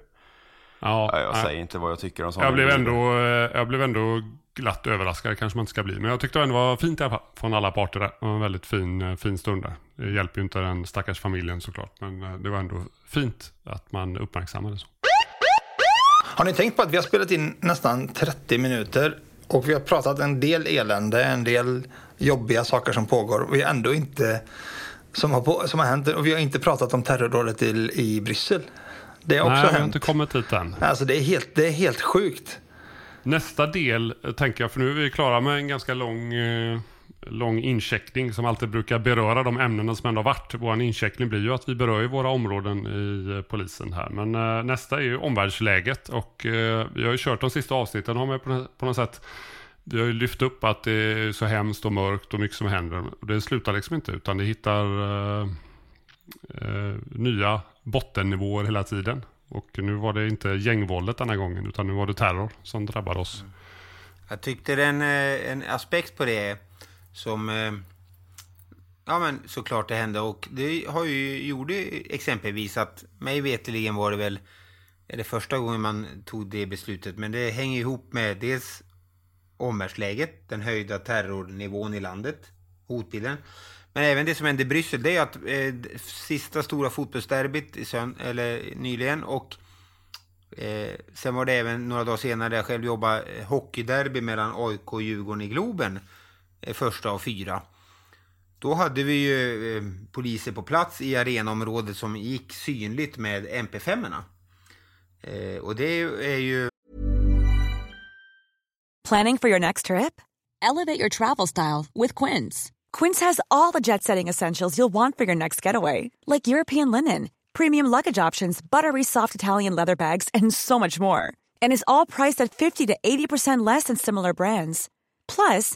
Ja,
Ja, jag
nej.
säger inte vad jag tycker om sådana
Jag blev, ändå, eh, jag blev ändå glatt överraskad, kanske man inte ska bli. Men jag tyckte det ändå var fint från alla parter där. Det var en väldigt fin, eh, fin stund där. Det hjälper ju inte den stackars familjen såklart. Men eh, det var ändå fint att man uppmärksammade så.
Har ni tänkt på att vi har spelat in nästan 30 minuter och vi har pratat en del elände, en del jobbiga saker som pågår och vi har ändå inte som har, på, som har hänt och vi har inte pratat om terrordådet i, i Bryssel. Det har också
Nej, vi har
hänt.
inte kommit dit än.
Alltså det är helt, det är helt sjukt.
Nästa del eh, tänker jag, för nu är vi klara med en ganska lång, eh, lång incheckning som alltid brukar beröra de ämnena som ändå har varit. Vår incheckning blir ju att vi berör ju våra områden i eh, polisen här. Men eh, nästa är ju omvärldsläget och eh, vi har ju kört de sista avsnitten har man på, på något sätt vi har ju lyft upp att det är så hemskt och mörkt och mycket som händer. Och det slutar liksom inte utan det hittar eh, eh, nya bottennivåer hela tiden. Och nu var det inte gängvåldet den här gången utan nu var det terror som drabbade oss. Mm.
Jag tyckte den, eh, en aspekt på det som... eh, Ja men såklart det hände. Och det har ju gjorde exempelvis att mig veterligen var det väl det första gången man tog det beslutet. Men det hänger ihop med dels omvärldsläget, den höjda terrornivån i landet, hotbilden. Men även det som hände i Bryssel, det är att eh, sista stora fotbollsderbyt i sön- eller nyligen och eh, sen var det även några dagar senare där jag själv jobbade eh, hockeyderby mellan AIK och Djurgården i Globen, eh, Eh, första av fyra. Då hade vi ju eh, poliser på plats i arenaområdet som gick synligt med MP5-erna. Eh, och det är ju- är ju
Planning for your next trip? Elevate your travel style with Quince. Quince has all the jet setting essentials you'll want for your next getaway, like European linen,
premium luggage options, buttery soft Italian leather bags, and so much more. And is all priced at 50 to 80% less than similar brands. Plus,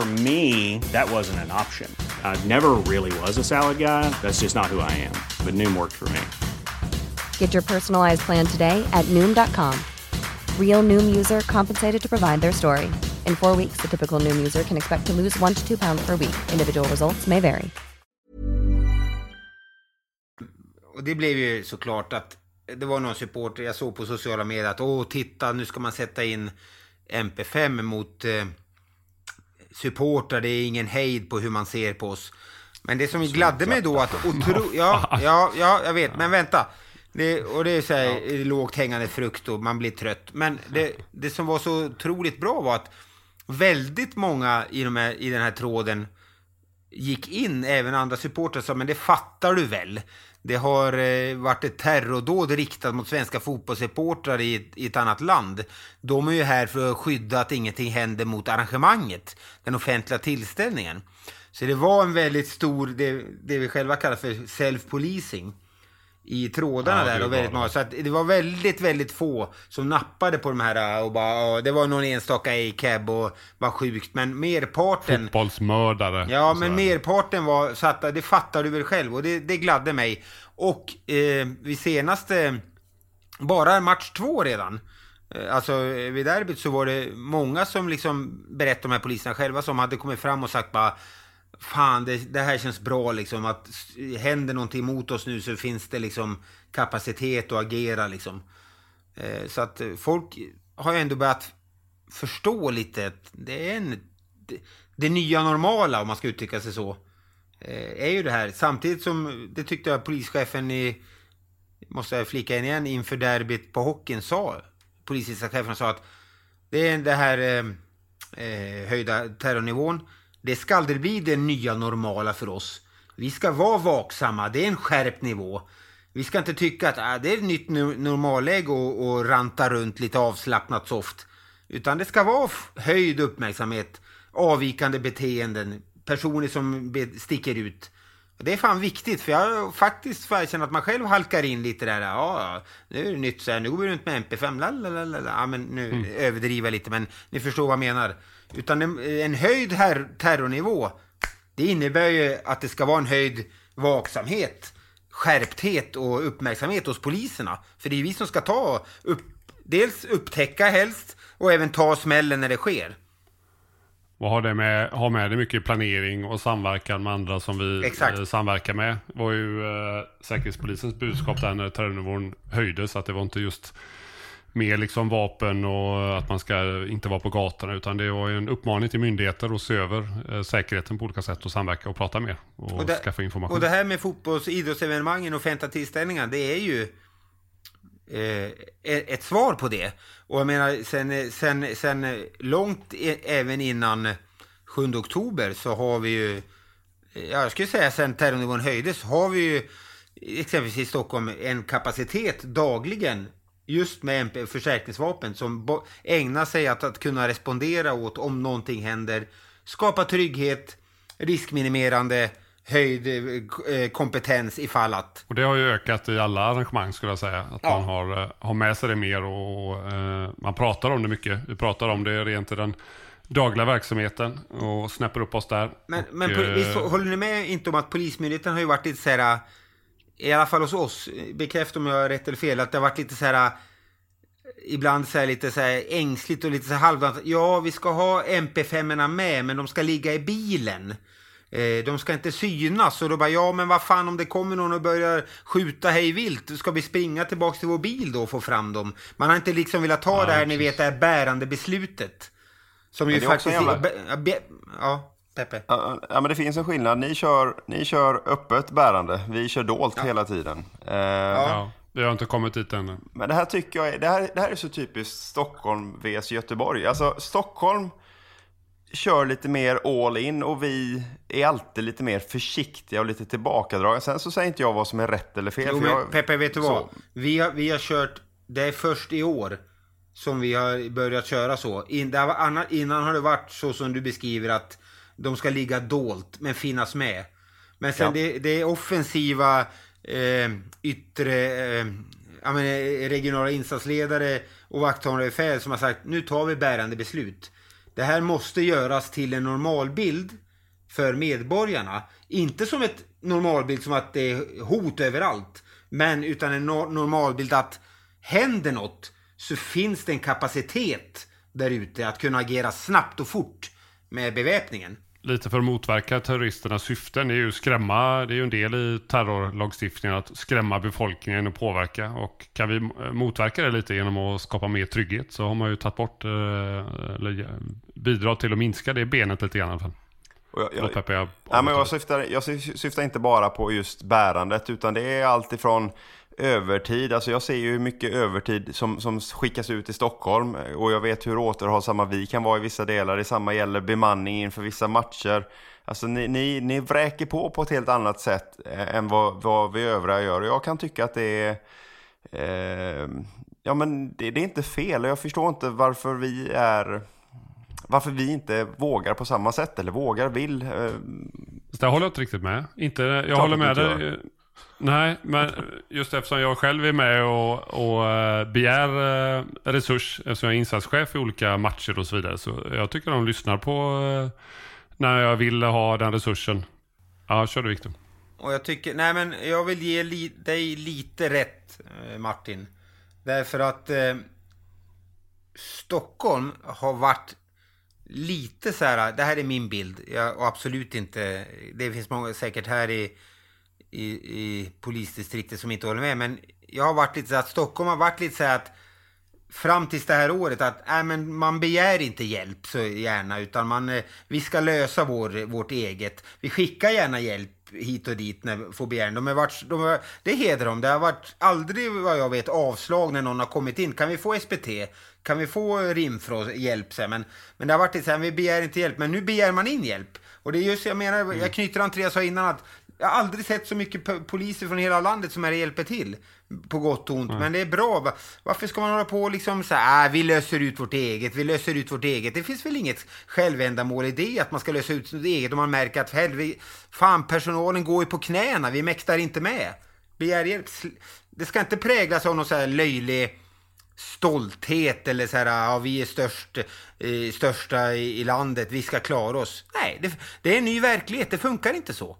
For me, that wasn't an option. I never really was a salad guy. That's just not who I am. But Noom worked for me.
Get your personalized plan today at Noom.com. Real Noom user compensated to provide their story. In four weeks, the typical Noom user can expect to lose one to two pounds per week. Individual results may vary.
Och det blev ju såklart att det var någon supporter jag såg på sociala medier att åh titta nu ska man sätta in MP5 mot eh, supportrar. Det är ingen hejd på hur man ser på oss. Men det som gladde mig då att otro... Ja, ja, ja, jag vet, men vänta. Det, och det är så här ja. lågt hängande frukt och man blir trött. Men det, det som var så otroligt bra var att väldigt många i, de här, i den här tråden gick in, även andra supportrar sa men det fattar du väl? Det har eh, varit ett terrordåd riktat mot svenska fotbollsreportrar i, i ett annat land. De är ju här för att skydda att ingenting händer mot arrangemanget, den offentliga tillställningen. Så det var en väldigt stor, det, det vi själva kallar för self-policing i trådarna ja, där och väldigt många. Så att det var väldigt, väldigt få som nappade på de här och bara, det var någon enstaka A-cab och var sjukt, men merparten...
Fotbollsmördare.
Ja, men merparten var satt, det fattar du väl själv och det, det gladde mig. Och eh, vid senaste, bara match två redan, eh, Alltså vid derbyt så var det många som liksom berättade de här poliserna själva som hade kommit fram och sagt bara fan det, det, här känns bra liksom. Att händer någonting mot oss nu så finns det liksom kapacitet att agera liksom. Eh, så att eh, folk har ju ändå börjat förstå lite att det är en, det, det nya normala om man ska uttrycka sig så. Eh, är ju det här. Samtidigt som eh, det tyckte jag polischefen i, måste jag flika in igen, inför derbyt på hockeyn sa, polischefen sa att det är det här eh, eh höjda terrornivån det ska aldrig bli det nya normala för oss. Vi ska vara vaksamma, det är en skärpt nivå. Vi ska inte tycka att ah, det är ett nytt normalläge och, och ranta runt lite avslappnat soft. Utan det ska vara höjd uppmärksamhet, avvikande beteenden, personer som sticker ut. Det är fan viktigt, för jag faktiskt får erkänna att man själv halkar in lite där. Ja, nu är det nytt så här, nu går vi runt med MP5, lalalala. Ja, men nu mm. överdriver jag lite, men ni förstår vad jag menar. Utan en, en höjd her- terrornivå, det innebär ju att det ska vara en höjd vaksamhet, skärpthet och uppmärksamhet hos poliserna. För det är vi som ska ta upp, dels upptäcka helst och även ta smällen när det sker.
Vad har det med, har med det mycket planering och samverkan med andra som vi Exakt. Eh, samverkar med. Det var ju eh, Säkerhetspolisens budskap där när terrornivån höjdes. Att det var inte just mer liksom vapen och att man ska inte vara på gatorna. Utan det var en uppmaning till myndigheter att se över eh, säkerheten på olika sätt och samverka och prata mer och, och det, skaffa information.
Och det här med fotbolls och idrottsevenemangen och offentliga tillställningar, det är ju eh, ett svar på det. Och jag menar, sen, sen, sen långt e, även innan 7 oktober så har vi ju, jag skulle säga sen terrornivån höjdes, har vi ju exempelvis i Stockholm en kapacitet dagligen just med MP, försäkringsvapen som ägnar sig att, att kunna respondera åt om någonting händer, skapa trygghet, riskminimerande, höjd eh, kompetens ifall att...
Och det har ju ökat i alla arrangemang skulle jag säga. Att ja. man har, eh, har med sig det mer och, och eh, man pratar om det mycket. Vi pratar om det rent i den dagliga verksamheten och snäpper upp oss där.
Men,
och,
men eh, visst, håller ni med inte om att Polismyndigheten har ju varit lite så här i alla fall hos oss, bekräfta om jag har rätt eller fel, att det har varit lite så här ibland så här lite så här ängsligt och lite så här halvdant. Ja, vi ska ha MP5 med, men de ska ligga i bilen. Eh, de ska inte synas. Och då bara, ja men vad fan om det kommer någon och börjar skjuta hej vilt. Ska vi springa tillbaks till vår bil då och få fram dem? Man har inte liksom velat ta ja, det här, ni vet, det här bärande beslutet. Som ju faktiskt... Jävla... Ja, Peppe.
Ja, men det finns en skillnad. Ni kör, ni kör öppet bärande. Vi kör dolt ja. hela tiden. Eh, ja.
Vi har inte kommit dit ännu.
Men det här tycker jag är, det här, det här är så typiskt Stockholm vs Göteborg. Alltså Stockholm kör lite mer all in och vi är alltid lite mer försiktiga och lite tillbakadragna. Sen så säger inte jag vad som är rätt eller fel.
Jo,
jag,
Peppe, vet du
så.
vad? Vi har, vi har kört, det är först i år som vi har börjat köra så. In, det varit annan- innan har det varit så som du beskriver att de ska ligga dolt men finnas med. Men sen
Ja.
det, det är offensiva eh, yttre eh, ja, men, eh, regionala insatsledare och vakthavande befäl som har sagt nu tar vi bärande beslut. Det här måste göras till en normalbild för medborgarna. Inte som ett normalbild som att det är hot överallt. Men utan en no- normalbild att händer något så finns det en kapacitet där ute att kunna agera snabbt och fort med beväpningen.
Lite för att motverka terroristernas syften är ju skrämma, det är ju en del i terrorlagstiftningen att skrämma befolkningen och påverka. Och kan vi eh, motverka det lite genom att skapa mer trygghet så har man ju tagit bort, eh, eller eh, bidra till att minska det benet lite grann i alla fall.
Och jag,
Peppe, jag
Ja, men jag, syftar, jag sy- syftar inte bara på just bärandet utan det är allt ifrån övertid. Alltså jag ser ju hur mycket övertid som, som skickas ut i Stockholm och jag vet hur återhållsamma vi kan vara i vissa delar. Detsamma gäller bemanning inför vissa matcher. Alltså ni, ni, ni vräker på på ett helt annat sätt eh, än vad, vad vi övriga gör. Och jag kan tycka att det är... Eh, ja men det, det är inte fel och jag förstår inte varför vi är... Varför vi inte vågar på samma sätt eller vågar, vill. Eh,
Så det håller jag inte riktigt med. Inte, jag
Klart
håller med dig. Nej, men just eftersom jag själv är med och, och eh, begär eh, resurs, eftersom jag är insatschef i olika matcher och så vidare. Så jag tycker de lyssnar på eh, när jag vill ha den resursen. Ja, kör du Viktor.
Och jag tycker, nej men jag vill ge li, dig lite rätt Martin. Därför att eh, Stockholm har varit lite så här, det här är min bild, jag, och absolut inte, det finns många säkert här i, i, i polisdistriktet som inte håller med, men jag har varit lite så att Stockholm har varit lite så här att fram tills det här året att äh, men man begär inte hjälp så gärna utan man, eh, vi ska lösa vår, vårt eget. Vi skickar gärna hjälp hit och dit när vi får begäran. De har varit, de har, det hedrar dem. Det har varit aldrig vad jag vet avslag när någon har kommit in. Kan vi få SPT? Kan vi få Rimfrost hjälp? Så här, men, men det har varit lite så här, vi begär inte hjälp. Men nu begär man in hjälp. Och det är just, jag menar, jag knyter an till det jag sa innan att jag har aldrig sett så mycket po- poliser från hela landet som är hjälper till. På gott och ont. Men det är bra. Va- Varför ska man hålla på och liksom så här, äh, vi löser ut vårt eget, vi löser ut vårt eget. Det finns väl inget självändamål i det, att man ska lösa ut sitt eget om man märker att helvete, fan personalen går ju på knäna, vi mäktar inte med. Begär hjälp. Det ska inte präglas av någon så här löjlig stolthet eller så här, ja vi är störst, eh, största i, i landet, vi ska klara oss. Nej, det, det är en ny verklighet, det funkar inte så.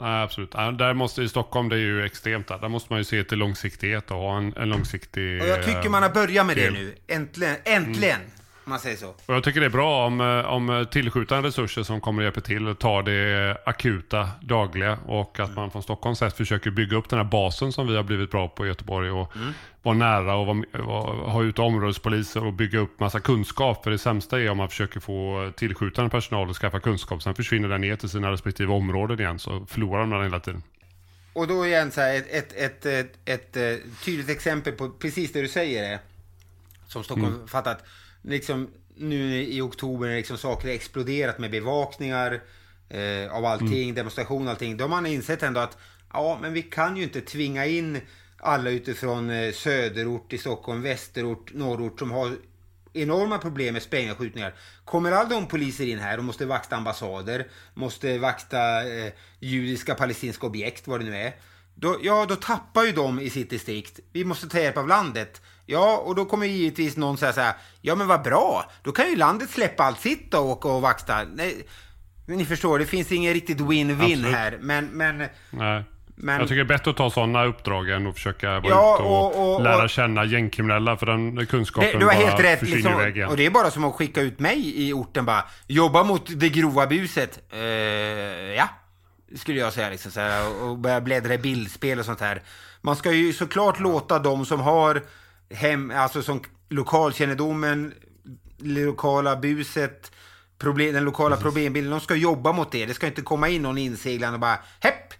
Nej, absolut. Där måste, I Stockholm det är ju extremt. Där, där måste man ju se till långsiktighet och ha en, en långsiktig...
Och jag tycker
eh,
man har börjat med det
del.
nu. Äntligen, äntligen! Om man säger så.
Och jag tycker det är bra om, eh, om tillskjutande resurser som kommer att hjälpa till tar det akuta dagliga och att man från Stockholms sätt försöker bygga upp den här basen som vi har blivit bra på i Göteborg och
Mm.
vara nära och vara, vara, ha ut områdespoliser och bygga upp massa kunskap. För det sämsta är om man försöker få tillskjutande personal och skaffa kunskap. Sen försvinner den ner till sina respektive områden igen så förlorar de den hela tiden.
Och då igen så här, ett, ett, ett, ett, eh, tydligt exempel på precis det du säger är, som Stockholm
Mm.
fattat, liksom nu i oktober när liksom saker exploderat med bevakningar eh, av allting,
Mm.
demonstration och allting, då har man insett ändå att ja, men vi kan ju inte tvinga in alla utifrån eh, söderort i Stockholm, västerort, norrort som har enorma problem med sprängningar och skjutningar. Kommer alla de poliser in här och måste vakta ambassader, måste vakta eh, judiska, palestinska objekt, vad det nu är. Då, ja, då tappar ju de i sitt distrikt. Vi måste ta hjälp av landet. Ja, och då kommer ju givetvis någon säga så här, ja men vad bra, då kan ju landet släppa allt sitt och åka och vakta. Nej, ni förstår, det finns ingen riktigt win-win här. Men, men
Nej.
Men-
Jag tycker det är bättre att ta sådana uppdrag än att försöka vara
Ja,
ute och,
och- och-
lära känna gängkriminella för den kunskapen
Det, du har
bara
helt rätt.
försvinner
Liksom,
iväg igen.
och det är bara som att skicka ut mig i orten bara. Jobba mot det grova buset. Eh, ja, skulle jag säga. Liksom, så här, och- och börja bläddra i bildspel och sånt här. Man ska ju såklart låta de som har hem, alltså som lokalkännedomen, det lokala buset, problem, den lokala problembilden. De ska jobba mot det. Det ska inte komma in någon inseglande och bara hepp.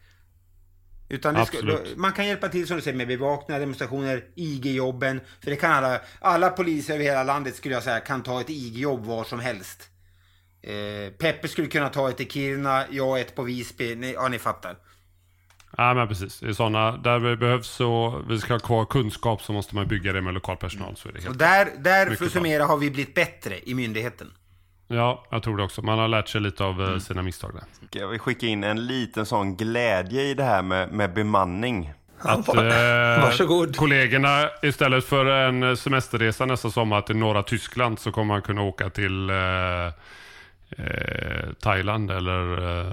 Utan ska,
Absolut.
man kan hjälpa till som du säger med bevakningar, demonstrationer, IG-jobben. För det kan alla, alla poliser över hela landet skulle jag säga kan ta ett IG-jobb var som helst. Eh, Peppe skulle kunna ta ett i Kiruna, jag ett på Visby. Ni, ja, ni fattar.
Ja, men precis. Är sådana, där det behövs så, vi ska ha kvar kunskap så måste man bygga det med lokal personal. Så är det
Och
helt
där, där
Mycket
för att summera, har vi blivit bättre i myndigheten.
Ja, jag tror det också. Man har lärt sig lite av eh, sina misstag där.
Jag vill skicka in en liten sån glädje i det här med, med bemanning.
Att eh,
Varsågod.
kollegorna istället för en semesterresa nästa sommar till norra Tyskland så kommer man kunna åka till eh, eh, Thailand eller eh,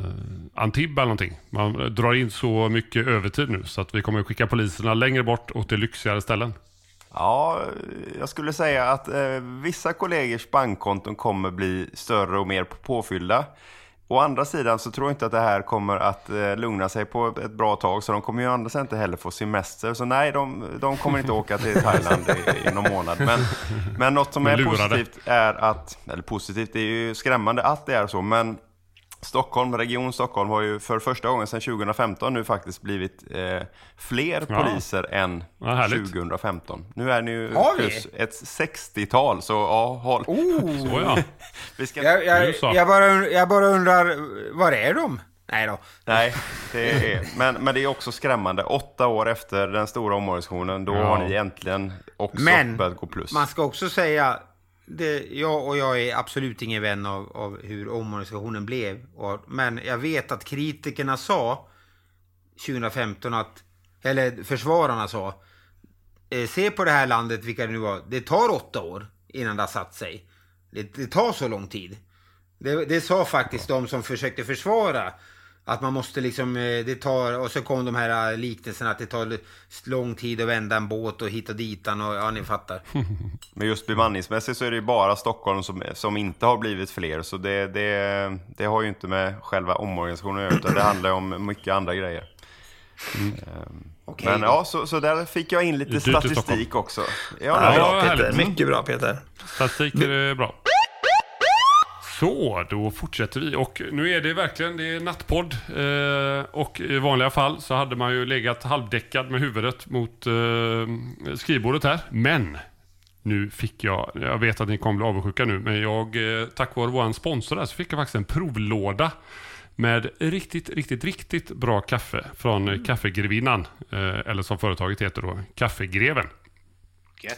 Antibes eller någonting. Man drar in så mycket övertid nu så att vi kommer att skicka poliserna längre bort och till lyxigare ställen.
Ja, jag skulle säga att eh, vissa kollegors bankkonton kommer bli större och mer påfyllda. Å andra sidan så tror jag inte att det här kommer att eh, lugna sig på ett bra tag. Så de kommer ju andra sidan inte heller få semester. Så nej, de, de kommer inte åka till Thailand i, i någon månad. Men, men något som är
lurade.
positivt är att, eller positivt, det är ju skrämmande att det är så. Men Stockholm, Region Stockholm har ju för första gången sedan 2015 nu faktiskt blivit eh, fler
Ja.
poliser än
Ja, härligt.
2015. Nu är ni ju plus ett 60-tal, så ja, håll.
Så ja.
Vi ska...
Jag, jag, jag, bara, jag bara undrar, var är de? Nej då.
Nej, det är, men, men det är också skrämmande. Åtta år efter den stora omorganisationen, då
Ja.
har ni äntligen också
Men
börjat gå plus.
man ska också säga, det, jag och jag är absolut ingen vän av, av hur omorganisationen blev. Och, men jag vet att kritikerna sa 2015 att, eller försvararna sa, eh, se på det här landet, vilka det nu var, det tar åtta år innan det har satt sig. Det, det tar så lång tid. Det, det sa faktiskt de som försökte försvara att man måste liksom, eh, det tar, och så kom de här eh, liknelserna att det tar lång tid att vända en båt och hit och ditan och ja, ni fattar.
Men just bemanningsmässigt så är det ju bara Stockholm som, som inte har blivit fler. Så det, det, det har ju inte med själva omorganisationen att göra, utan det handlar om mycket andra grejer. Ehm,
Okej.
Men ja, så, så där fick jag in lite statistik också. Ja,
bra Peter. Mycket bra Peter.
Statistik är bra. Så, då fortsätter vi. Och nu är det verkligen det är nattpodd. Eh, och i vanliga fall så hade man ju legat halvdäckad med huvudet mot eh, skrivbordet här. Men nu fick jag, jag vet att ni kommer bli avundsjuka nu, men jag, eh, tack vare vår sponsor där, så fick jag faktiskt en provlåda med riktigt, riktigt, riktigt bra kaffe från mm. Kaffegrevinnan. Eh, eller som företaget heter då, Kaffegreven.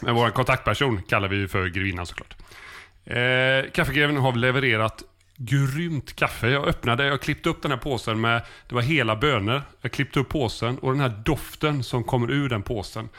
Men vår kontaktperson kallar vi ju för grevinnan såklart. Eh, Kaffegreven har levererat grymt kaffe. Jag öppnade, jag klippte upp den här påsen med, det var hela bönor. Jag klippte upp påsen och den här doften som kommer ur den påsen.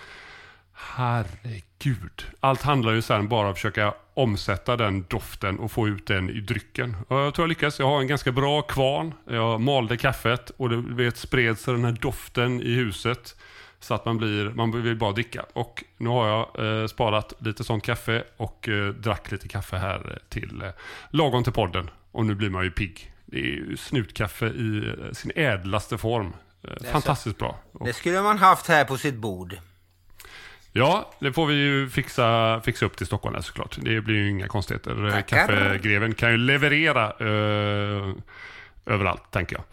Herregud. Allt handlar ju sen bara om att försöka omsätta den doften och få ut den i drycken. Och jag tror jag lyckas. Jag har en ganska bra kvarn. Jag malde kaffet och det vet, spred sig den här doften i huset. Så att man, blir, man vill bara dricka. Och nu har jag eh, sparat lite sånt kaffe och eh, drack lite kaffe här till eh, lagom till podden. Och nu blir man ju pigg. Det är ju snutkaffe i eh, sin ädlaste form. Eh, fantastiskt bra. Och,
Det skulle man haft här på sitt bord.
ja, det får vi ju fixa, fixa upp till Stockholm här såklart. Det blir ju inga konstigheter. Eh,
Tackar.
Kaffegreven kan ju leverera eh, överallt, tänker jag.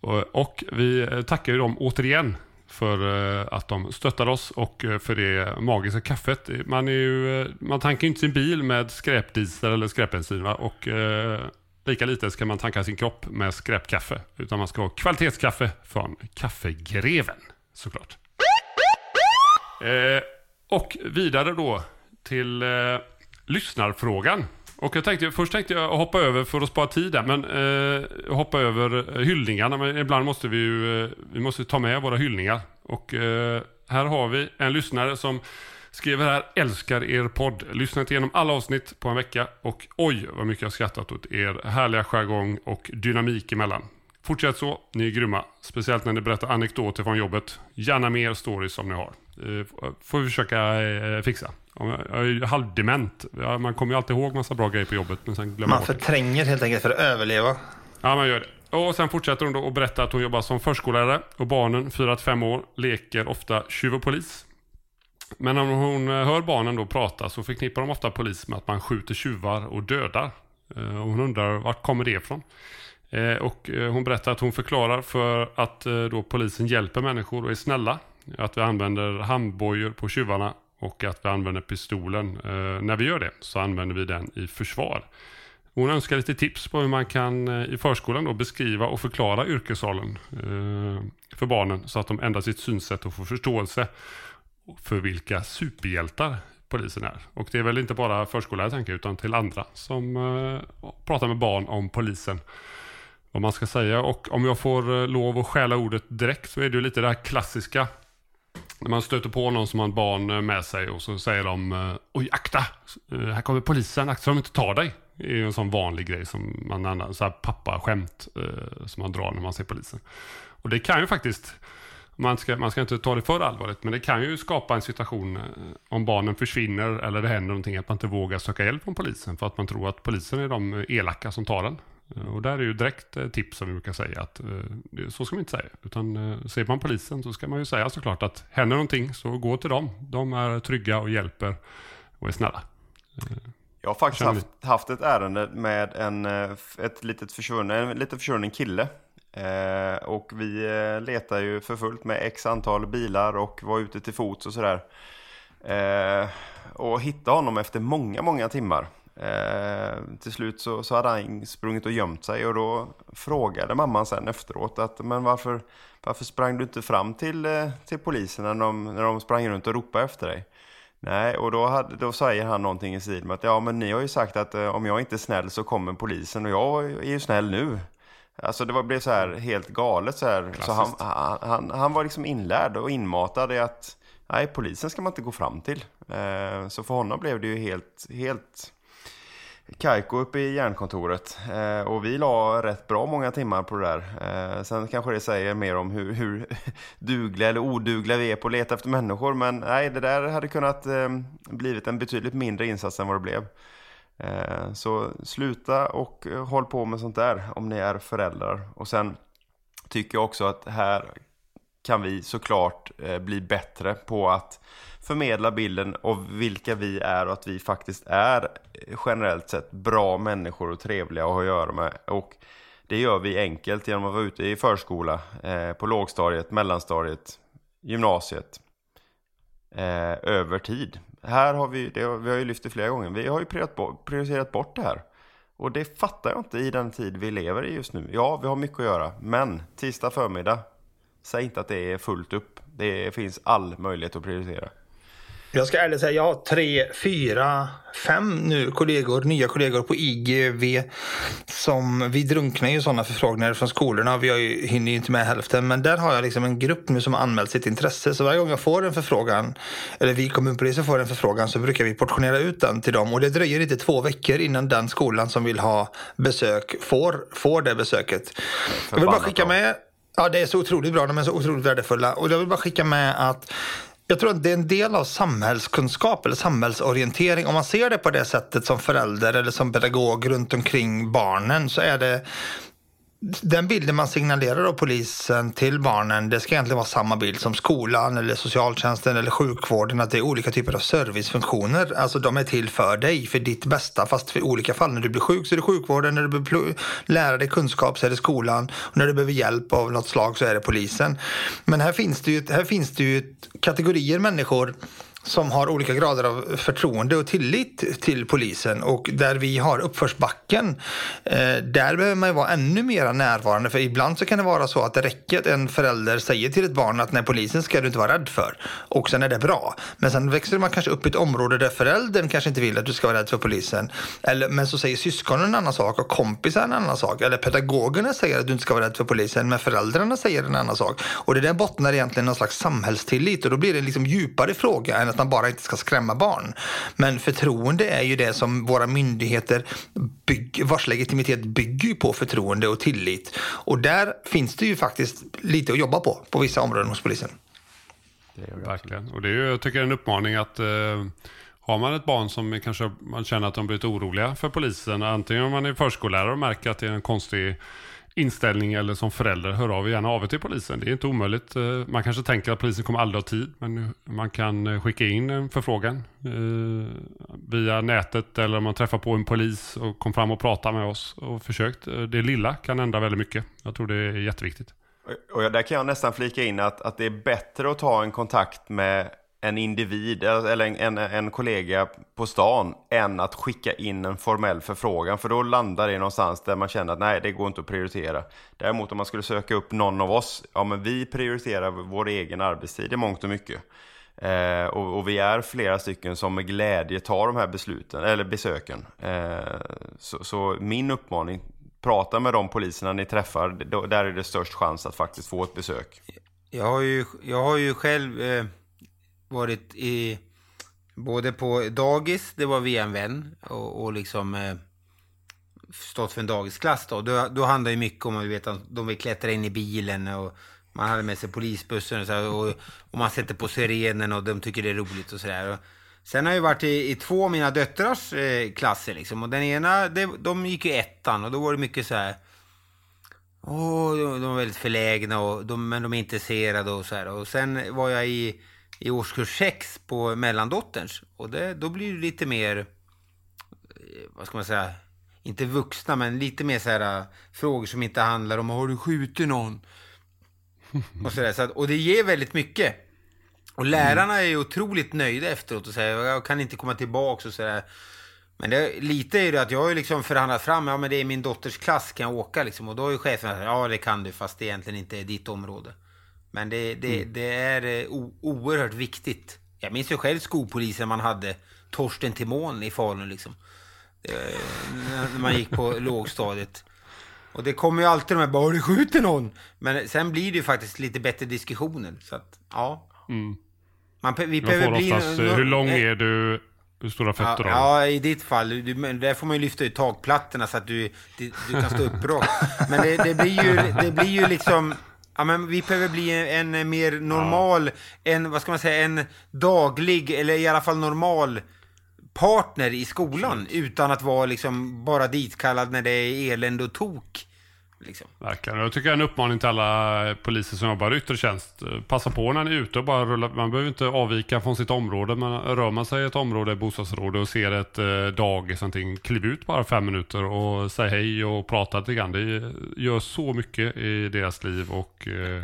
Och, och vi tackar ju dem återigen för eh, att de stöttar oss och eh, för det magiska kaffet. Man, är ju, eh, man tankar ju inte sin bil med skräpdiesel eller skräpbensin. Va? Och eh, lika lite ska man tanka sin kropp med skräpkaffe. Utan man ska ha kvalitetskaffe från Kaffegreven, såklart. Eh, och vidare då till eh, lyssnarfrågan. Och jag tänkte, först tänkte jag hoppa över för att spara tid där, men eh, hoppa över eh, hyllningarna. Men ibland måste vi ju eh, vi måste ta med våra hyllningar. Och eh, här har vi en lyssnare som skriver här, älskar er podd. Lyssnat igenom alla avsnitt på en vecka och oj vad mycket jag skrattat åt er härliga jargong och dynamik emellan. Fortsätt så, ni är grymma. Speciellt när ni berättar anekdoter från jobbet. Gärna mer stories som ni har. Eh, får vi försöka eh, fixa. Om Jag är halvdement. Man kommer ju alltid ihåg massa bra grejer på jobbet men sen glömmer
Man
bort
förtränger helt enkelt för att överleva.
Ja, man gör det. Och sen fortsätter hon då att berätta att hon jobbar som förskollärare och barnen, 4-5 år, leker ofta tjuv och polis. Men när hon hör barnen då prata så förknippar de ofta polis med att man skjuter tjuvar och dödar. Eh, Och hon undrar vart kommer det ifrån? Eh, och eh, hon berättar att hon förklarar för att då polisen hjälper människor och är snälla. Att vi använder handbojor på tjuvarna och att vi använder pistolen. Eh, när vi gör det så använder vi den i försvar. Hon önskar lite tips på hur man kan eh, i förskolan då beskriva och förklara yrkesrollen eh, för barnen så att de ändrar sitt synsätt och får förståelse för vilka superhjältar polisen är. Och det är väl inte bara förskollärare tänker utan till andra som eh, pratar med barn om polisen. Vad man ska säga. Och om jag får eh, lov att stjäla ordet direkt så är det ju lite det här klassiska. När man stöter på någon som har ett barn eh, med sig och så säger de eh, Oj, akta! Eh, här kommer polisen, akta så de inte tar dig. Det är ju en sån vanlig grej som man använder, så här pappaskämt eh, som man drar när man ser polisen. Och det kan ju faktiskt man ska, man ska inte ta det för allvarligt, men det kan ju skapa en situation om barnen försvinner eller det händer någonting att man inte vågar söka hjälp från polisen för att man tror att polisen är de elaka som tar den. Eh, Och där är ju direkt eh, tips som vi brukar säga att eh, så ska man inte säga. Utan ser man polisen så ska man ju säga såklart att händer någonting så gå till dem. De är trygga och hjälper och är snälla.
Jag har faktiskt haft, haft ett ärende med en, ett litet försvunnen, en lite försvunnen kille. Eh, och vi letar ju för fullt med x antal bilar och var ute till fots och sådär. Eh, och hittade honom efter många, många timmar. Eh, till slut så, så hade han sprungit och gömt sig och då frågade mamman sen efteråt att men varför, varför sprang du inte fram till, eh, till polisen när de, när de sprang runt och ropade efter dig? Nej, och då, hade, då säger han någonting i stil med att ja, men ni har ju sagt att eh, om jag inte är snäll så kommer polisen och jag är ju snäll nu. Alltså det var, blev så här helt galet så här. Så han, han, han, han var liksom inlärd och inmatad i att nej, polisen ska man inte gå fram till. Eh, så för honom blev det ju helt, helt Kaiko uppe i järnkontoret eh, och vi la rätt bra många timmar på det där. Eh, sen kanske det säger mer om hur, hur dugliga eller odugliga vi är på att leta efter människor. Men nej, det där hade kunnat eh, blivit en betydligt mindre insats än vad det blev. Eh, så sluta och eh, håll på med sånt där om ni är föräldrar. Och sen tycker jag också att här kan vi såklart eh, bli bättre på att förmedla bilden av vilka vi är och att vi faktiskt är eh, generellt sett bra människor och trevliga att ha att göra med. Och det gör vi enkelt genom att vara ute i förskola, eh, på lågstadiet, mellanstadiet, gymnasiet, eh, över tid. Här har vi, det har, vi har ju lyft det flera gånger, vi har ju prioriterat bort det här. Och det fattar jag inte i den tid vi lever i just nu. Ja, vi har mycket att göra, men tisdag förmiddag, säg inte att det är fullt upp. Det finns all möjlighet att prioritera.
Jag ska ärligt säga, jag har tre, fyra, fem nu kollegor, nya kollegor på IGV. Som, vi drunknar ju sådana förfrågningar från skolorna. Vi har ju, hinner ju inte med hälften. Men där har jag liksom en grupp nu som har anmält sitt intresse. Så varje gång jag får en förfrågan, eller vi kommunpoliser får en förfrågan, så brukar vi portionera ut den till dem. Och det dröjer inte två veckor innan den skolan som vill ha besök får, får det besöket. Jag vill bara skicka med Ja, det är så otroligt bra. De är så otroligt värdefulla. Och jag vill bara skicka med att jag tror att det är en del av samhällskunskap eller samhällsorientering. Om man ser det på det sättet som förälder eller som pedagog runt omkring barnen så är det den bilden man signalerar av polisen till barnen, det ska egentligen vara samma bild som skolan eller socialtjänsten eller sjukvården, att det är olika typer av servicefunktioner. Alltså de är till för dig, för ditt bästa, fast för olika fall. När du blir sjuk så är det sjukvården, när du behöver lära dig kunskap så är det skolan, och när du behöver hjälp av något slag så är det polisen. Men här finns det ju, här finns det ju kategorier människor som har olika grader av förtroende och tillit till polisen och där vi har uppförsbacken, eh, där behöver man ju vara ännu mer närvarande för ibland så kan det vara så att det räcker att en förälder säger till ett barn att när polisen ska du inte vara rädd för och sen är det bra. Men sen växer man kanske upp i ett område där föräldern kanske inte vill att du ska vara rädd för polisen. Eller, men så säger syskonen en annan sak och kompisar en annan sak. Eller pedagogerna säger att du inte ska vara rädd för polisen men föräldrarna säger en annan sak. Och det där bottnar egentligen någon slags samhällstillit och då blir det en liksom djupare fråga än att man bara inte ska skrämma barn. Men förtroende är ju det som våra myndigheter bygger, vars legitimitet bygger på förtroende och tillit. Och där finns det ju faktiskt lite att jobba på, på vissa områden hos polisen.
Verkligen. Och det är ju, jag tycker, en uppmaning att eh, har man ett barn som kanske man känner att de blivit oroliga för polisen, antingen om man är förskollärare och märker att det är en konstig inställning eller som förälder, hör av er gärna av er till polisen. Det är inte omöjligt. Eh, man kanske tänker att polisen kommer aldrig ha tid, men man kan eh, skicka in en förfrågan eh, via nätet eller om man träffar på en polis och kom fram och pratade med oss och försökt. Det lilla kan ändra väldigt mycket. Jag tror det är jätteviktigt.
Och där kan jag nästan flika in att, att det är bättre att ta en kontakt med en individ eh, eller en, en, en kollega på stan än att skicka in en formell förfrågan. För då landar det någonstans där man känner att nej, det går inte att prioritera. Däremot om man skulle söka upp någon av oss, ja men vi prioriterar vår egen arbetstid i mångt och mycket. Eh, och, och vi är flera stycken som med glädje tar de här besluten, eller besöken. Eh, så, så min uppmaning, prata med de poliserna ni träffar, då- där är det störst chans att faktiskt få ett besök.
Jag har ju, jag har ju själv eh, varit i både på dagis, det var via en vän, och, och liksom eh, stått för en dagisklass då. Då, då handlar det mycket om att vet, att de vill klättra in i bilen och man hade med sig polisbussen och, så här, och, och man sätter på sirenen och de tycker det är roligt och sådär. Sen har jag varit i, i två av mina döttrars eh, klasser liksom. Och den ena, det, de gick ju ettan och då var det mycket så här. Åh, de, de var väldigt förlägna, och de, men de är intresserade och så här. Och sen var jag i, i årskurs 6 på mellandotterns. Och det, då blir det lite mer, eh, vad ska man säga, inte vuxna, men lite mer så här äh, frågor som inte handlar om har du skjutit någon? och, så där, så att, och det ger väldigt mycket. Och lärarna är otroligt nöjda efteråt och säger jag kan inte komma tillbaks och sådär. Men det, lite är det att jag har ju liksom förhandlat fram, ja men det är min dotters klass, kan jag åka liksom? Och då har ju chefen sagt, ja det kan du, fast det egentligen inte är ditt område. Men det, det,
Mm.
det är eh, o, oerhört viktigt. Jag minns ju själv skolpolisen man hade, Torsten Timon i Falun liksom. Eh, när man gick på lågstadiet. Och det kommer ju alltid de här, bara du skjutit någon? Men sen blir det ju faktiskt lite bättre diskussioner. Så att, ja.
Mm.
Man, vi
Man
behöver bli...
oftast, eh, hur lång är du? Hur stora fötter
Ja,
har du?
ja, i ditt fall. Du, där får man ju lyfta ut takplattorna så att du, du, du kan stå upprak. Men det, det, blir ju, det blir ju liksom... Ja, men vi behöver bli en, en mer normal, en, vad ska man säga, en daglig, eller i alla fall normal partner i skolan. Utan att vara liksom bara ditkallad när det är elände och tok. Liksom.
Verkligen. Jag tycker en uppmaning till alla poliser som jobbar i yttre tjänst. Passa på när ni är ute och bara rulla. Man behöver inte avvika från sitt område. Men rör man sig i ett område, ett bostadsområde och ser ett eh, dagis någonting. Kliv ut bara fem minuter och säg hej och prata lite grann. Det gör så mycket i deras liv och eh,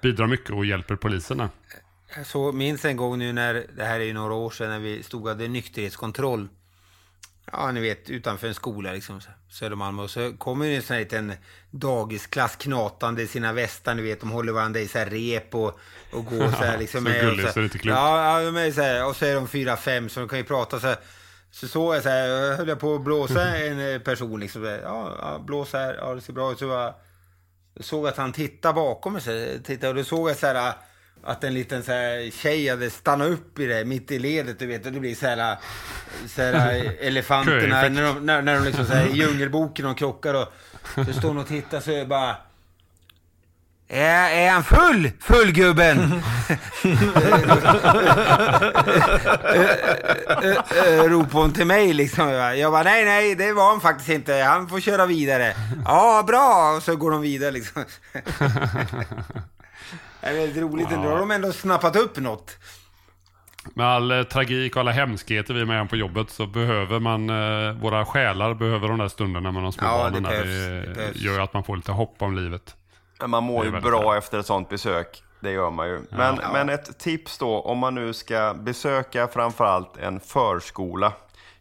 bidrar mycket och hjälper poliserna.
Jag så minns en gång nu när, det här är ju några år sedan, när vi stod och hade nykterhetskontroll. Ja, ni vet, utanför en skola liksom, så- Södermalm. Och så kommer en sån här liten dagisklass knatande i sina västar, ni vet, de håller varandra i så här rep och, och går så här liksom.
Så
med, och
gulligt så är inte klokt.
Ja, ja är så här, och så är de fyra, fem, så de kan ju prata så här. Så såg jag så här, jag höll jag på att blåsa en eh, person liksom. så Ja, ja blås här, ja det ser bra ut. Så jag såg att han tittade bakom mig, så tittade, och då såg jag så här att en liten så här tjej hade stannat upp i det, mitt i ledet, du vet, och det blir så här, så här elefanterna, när de, när, när de liksom så här, i djungelboken, de krockar och så står hon och tittar så är det bara är, är han full? Full gubben! Ropade hon till mig liksom. Jag bara, nej, nej, det var han faktiskt inte. Han får köra vidare. Ja, bra! Och så går de vidare liksom. Det är väldigt roligt. Då har de ändå snappat upp något.
Med all eh, tragik och alla hemskheter vi är med om på jobbet så behöver man, eh, våra själar behöver de där stunderna med de små
Ja,
barnen.
det behövs, det
gör att man får lite hopp om livet.
Man mår ju bra
bra.
efter ett sånt besök. Det gör man ju. Men,
Ja.
men ett tips då, om man nu ska besöka framförallt en förskola.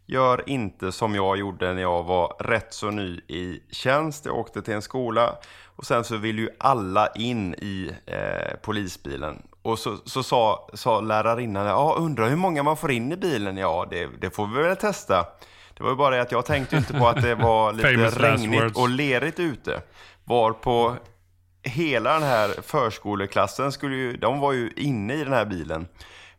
Gör inte som jag gjorde när jag var rätt så ny i tjänst. Jag åkte till en skola och sen så vill ju alla in i eh, polisbilen. Och så, så sa, sa lärarinnan, ja undrar hur många man får in i bilen? Ja, det, det får vi väl testa. Det var ju bara det att jag tänkte inte på att det var lite regnigt och lerigt ute. Var på hela den här förskoleklassen, skulle ju, de var ju inne i den här bilen.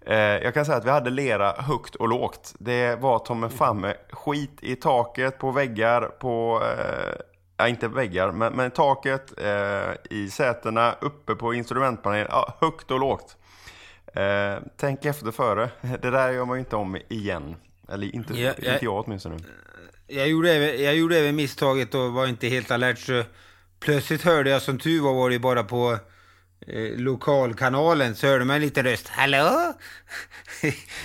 Eh, jag kan säga att vi hade lera högt och lågt. Det var mig fan med skit i taket, på väggar, på... Eh, ja, inte väggar, men, men taket, eh, i sätena, uppe på instrumentpanelen. Ja, högt och lågt. Eh, tänk efter före. Det där gör man ju inte om igen. Eller inte,
Ja, ja.
inte jag åtminstone.
Jag gjorde, även, jag gjorde även misstaget och var inte helt alert så plötsligt hörde jag som tur var var det bara på eh, lokalkanalen så hörde man en liten röst. Hallå?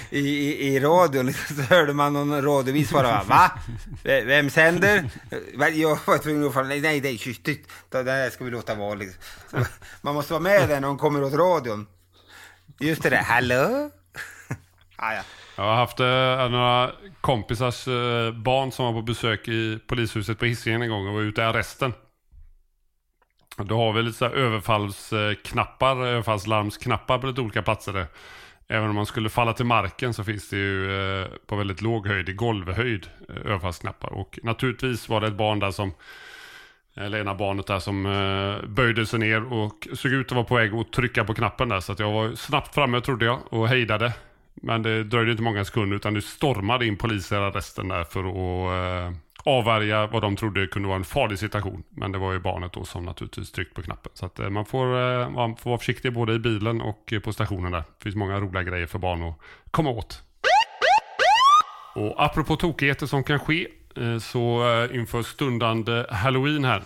I, i, I radion så hörde man någon radiovis svara. Va? V- Vem sänder? Jag var tvungen att falla. Nej, nej, tyst, tyst. Det där ska vi låta vara liksom. Man måste vara med där när de kommer åt radion. Just det där, hallå? ah, ja.
Jag har haft eh, några kompisars eh, barn som var på besök i polishuset på Hisingen en gång och var ute i arresten. Då har vi lite så här överfallsknappar, överfallslarmsknappar på lite olika platser där. Även om man skulle falla till marken så finns det ju eh, på väldigt låg höjd, i golvhöjd, eh, överfallsknappar. Och naturligtvis var det ett barn där som, eller ena barnet där som eh, böjde sig ner och såg ut att vara på väg att trycka på knappen där. Så att jag var snabbt framme trodde jag och hejdade. Men det dröjde inte många sekunder utan det stormade in poliser i arresten där för att eh, avvärja vad de trodde kunde vara en farlig situation. Men det var ju barnet då som naturligtvis tryckte på knappen. Så att eh, man får, eh, man får vara försiktig både i bilen och eh, på stationen där. Det finns många roliga grejer för barn att komma åt. Och apropå tokigheter som kan ske så inför stundande halloween här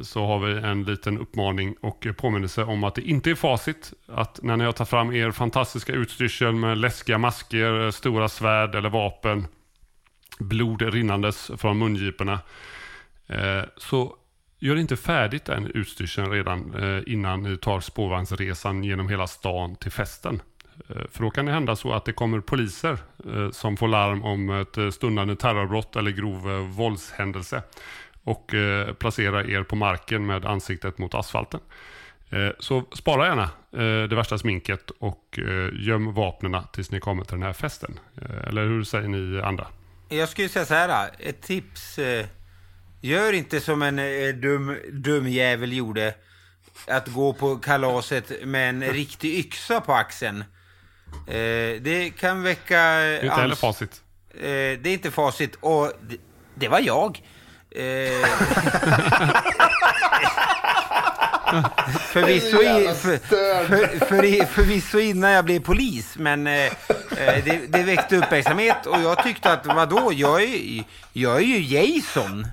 så har vi en liten uppmaning och påminnelse om att det inte är facit. Att när ni har tagit fram er fantastiska utstyrsel med läskiga masker, stora svärd eller vapen, blod rinnandes från mungiporna. Eh, så gör inte färdigt den utstyrseln redan eh, innan ni tar spårvagnsresan genom hela stan till festen. Eh, För då kan det hända så att det kommer poliser eh, som får larm om ett eh, stundande terrorbrott eller grov eh, våldshändelse och eh, placera er på marken med ansiktet mot asfalten. Eh, Så spara gärna eh, det värsta sminket och eh, göm vapnena tills ni kommer till den här festen. Eh, Eller hur säger ni andra?
Jag skulle säga så här, ett tips. eh, Gör inte som en eh, dum, dum jävel gjorde. Att gå på kalaset med en riktig yxa på axeln. Eh, Det kan väcka...
Det är inte heller facit.
Det är inte facit och det, var jag. Förvisso, i, för, för, för, förvisso innan jag blev polis, men Eh, det, det väckte uppmärksamhet och jag tyckte att vadå, jag är, jag är ju Jason.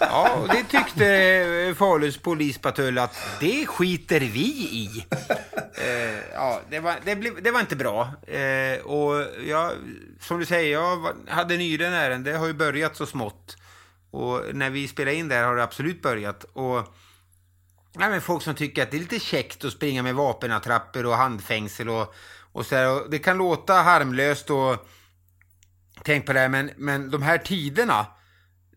Ja, och det tyckte eh, Faluns polispatrull att det skiter vi i. Eh, ja, det var, det, blev, det var inte bra. Eh, och jag, som du säger, jag hade nyligen ärende, det har ju börjat så smått. Och när vi spelar in där har det absolut börjat. Och nej, men folk som tycker att det är lite käckt att springa med vapenattrapper och handfängsel och, och så här. Och det kan låta harmlöst och tänk på det här, men, men de här tiderna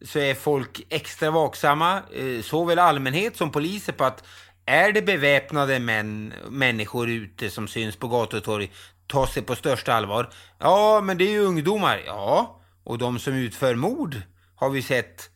så är folk extra vaksamma, eh, såväl allmänhet som poliser på att är det beväpnade män, människor ute som syns på gator och torg, ta sig på största allvar. Ja, men det är ju ungdomar. Ja, och de som utför mord har vi sett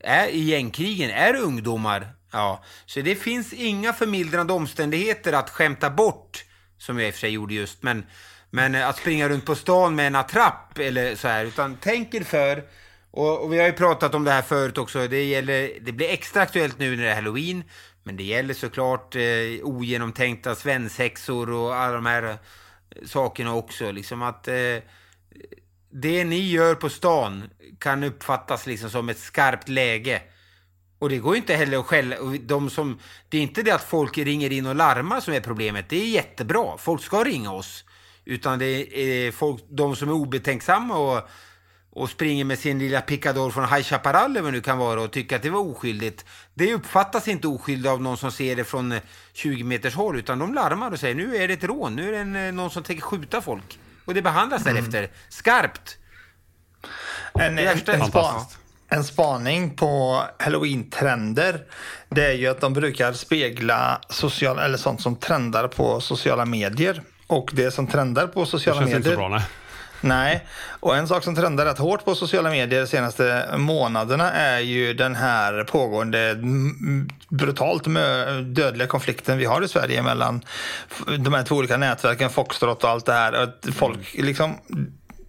är, i gängkrigen är ungdomar. Ja, så det finns inga förmildrande omständigheter att skämta bort, som jag i och för sig gjorde just, men, men att springa runt på stan med en attrapp eller så här, utan tänk er för. Och, och vi har ju pratat om det här förut också, det, gäller, det blir extra aktuellt nu när det är halloween, men det gäller såklart eh, ogenomtänkta svensexor och alla de här eh, sakerna också, liksom att eh, det ni gör på stan kan uppfattas liksom som ett skarpt läge. Och det går ju inte heller att skälla. De som, det är inte det att folk ringer in och larmar som är problemet. Det är jättebra. Folk ska ringa oss. Utan det är folk, de som är obetänksamma och, och springer med sin lilla picador från High Chaparral eller vad det nu kan vara och tycker att det var oskyldigt. Det uppfattas inte oskyldigt av någon som ser det från eh, 20 meters håll utan de larmar och säger nu är det ett rån, nu är det en, någon som tänker skjuta folk. Och det behandlas
Mm.
därefter. Skarpt!
En, en, en, spa, en spaning på halloween-trender det är ju att de brukar spegla social, eller sånt som trendar på sociala medier. Och det som trendar på
Det
sociala
känns
medier...
inte så bra, nej.
Nej, och en sak som trendar rätt hårt på sociala medier de senaste månaderna är ju den här pågående mm, brutalt dödliga konflikten vi har i Sverige mellan de här två olika nätverken, Foxtrot och allt det här. Folk liksom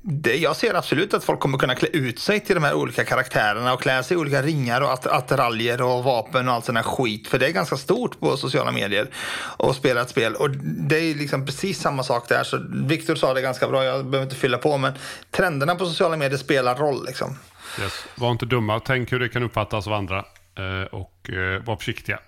det, jag ser absolut att folk kommer kunna klä ut sig till de här olika karaktärerna och klä sig i olika ringar och att- attiraljer och vapen och allt sån här skit. För det är ganska stort på sociala medier och spela ett spel. Och det är liksom precis samma sak där. Så Viktor sa det ganska bra, jag behöver inte fylla på. Men trenderna på sociala medier spelar roll liksom.
Yes. Var inte dumma, tänk hur det kan uppfattas av andra. eh, och eh, var försiktiga.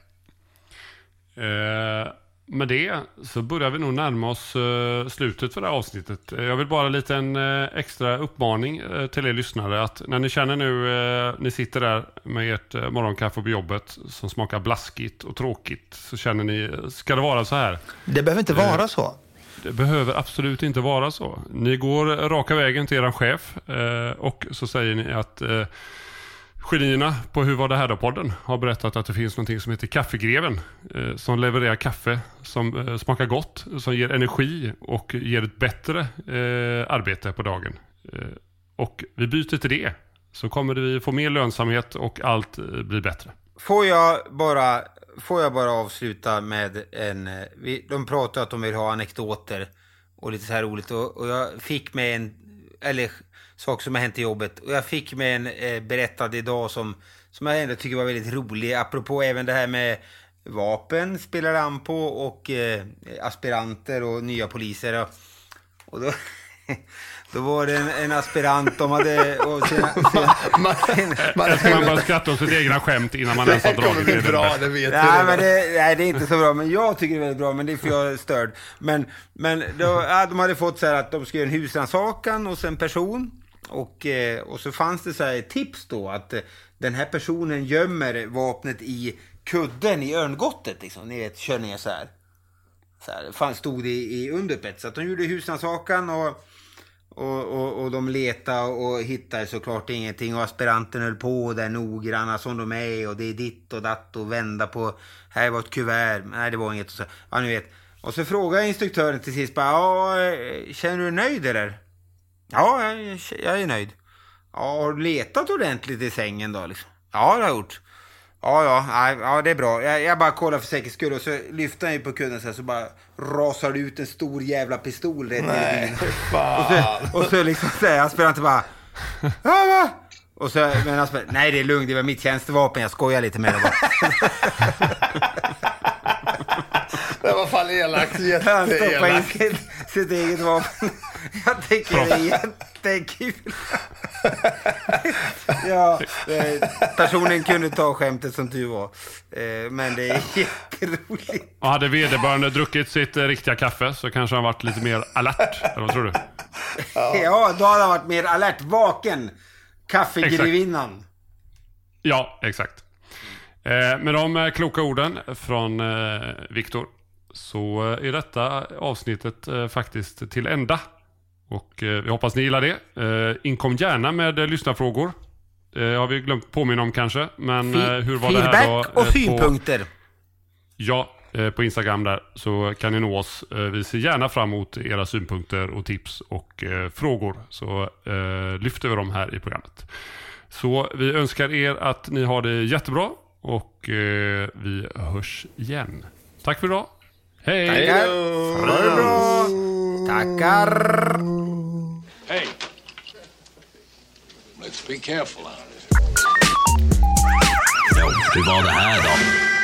Eh, med det så börjar vi nog närma oss eh, slutet för det här avsnittet. Jag vill bara en liten eh, extra uppmaning eh, till er lyssnare att när ni känner nu, ni sitter där med ert morgonkaffe på jobbet som smakar blaskigt och tråkigt så känner ni, ska det vara så här?
Det behöver inte vara så.
Det behöver absolut inte vara så. Ni går raka vägen till er chef och så säger ni att genierna på Hur var det här då-podden har berättat att det finns något som heter Kaffegreven eh, som levererar kaffe som eh, smakar gott, som ger energi och ger ett bättre eh, arbete på dagen. Eh, och vi byter till det så kommer vi få mer lönsamhet och allt eh, blir bättre.
Får jag bara, får jag bara avsluta med en... Eh, vi, de pratar att de vill ha anekdoter och lite så här roligt. Och, och jag fick med en... Eller sak som har hänt i jobbet. Och jag fick med en eh, berättad idag som, som jag ändå tycker var väldigt rolig. Apropå även det här med vapen spelar an på och eh, aspiranter och nya poliser. Och, och då... Då var det en, en aspirant, de hade... Och sen, sen,
Man, man,
Här ska man bara skratta åt sitt egna skämt innan man ens har dragit det. Det
bra, det vet
Nej,
du.
men det, nej, det är inte så bra. Men jag tycker det är väldigt bra, men det är för jag är störd. Men, men då, ja, de hade fått så här att de ska göra en husrannsakan hos en person. Och, eh, och så fanns det så här tips då att eh, den här personen gömmer vapnet i kudden i örngottet. Liksom. Ni vet, kör ner så här. Så här fanns, stod det i, i underbett. Så att de gjorde husrannsakan och och, och, och de letade och hittade såklart ingenting och aspiranten höll på där noggranna som de är och det är ditt och datt och vända på, här var ett kuvert, nej det var inget och så, ja ni vet. Och så frågade instruktören till sist bara, ja, eh, känner du dig nöjd eller? Ja, jag, jag är nöjd. Ja, har du letat ordentligt i sängen då liksom? Ja, det har jag gjort. Ja, ja, nej, ja, det är bra. Jag, jag bara kollar för säkerhets skull och så lyfter han ju på kudden så, här, så bara rasar det ut en stor jävla pistol rätt
Nej, fan.
Och så, och så liksom säger aspiranten bara ja, va? Och så, men aspirant, nej det är lugnt, det var mitt tjänstevapen, jag skojar lite med det bara.
Det var fan elakt.
Han stoppar in
Jätteelakt.
sitt, sitt eget vapen. Jag tycker det är jättekul. ja, eh, personen kunde ta skämtet som tur var. Eh, Men det är jätteroligt.
Och hade vederbörande druckit sitt eh, riktiga kaffe så kanske han varit lite mer alert. Eller vad tror du?
Ja, då hade han varit mer alert, vaken. Kaffegrevinnan.
Ja, exakt. Med de kloka orden från Viktor så är detta avsnittet faktiskt till ända. Och eh, vi hoppas ni gillar det. Eh, inkom gärna med eh, lyssnarfrågor. Det har vi glömt påminna om kanske. Men eh, hur var det här då?
Feedback och
på-
synpunkter.
Ja, på Instagram där så kan ni nå oss. Vi ser gärna fram emot era synpunkter och tips och frågor. Så lyfter vi dem här i programmet. Så vi önskar er att ni har det jättebra och vi hörs igen. Tack för idag. Hej!
Tackar. Ha det bra. Tackar.
Hey. Let's be careful out
Hur var det här då?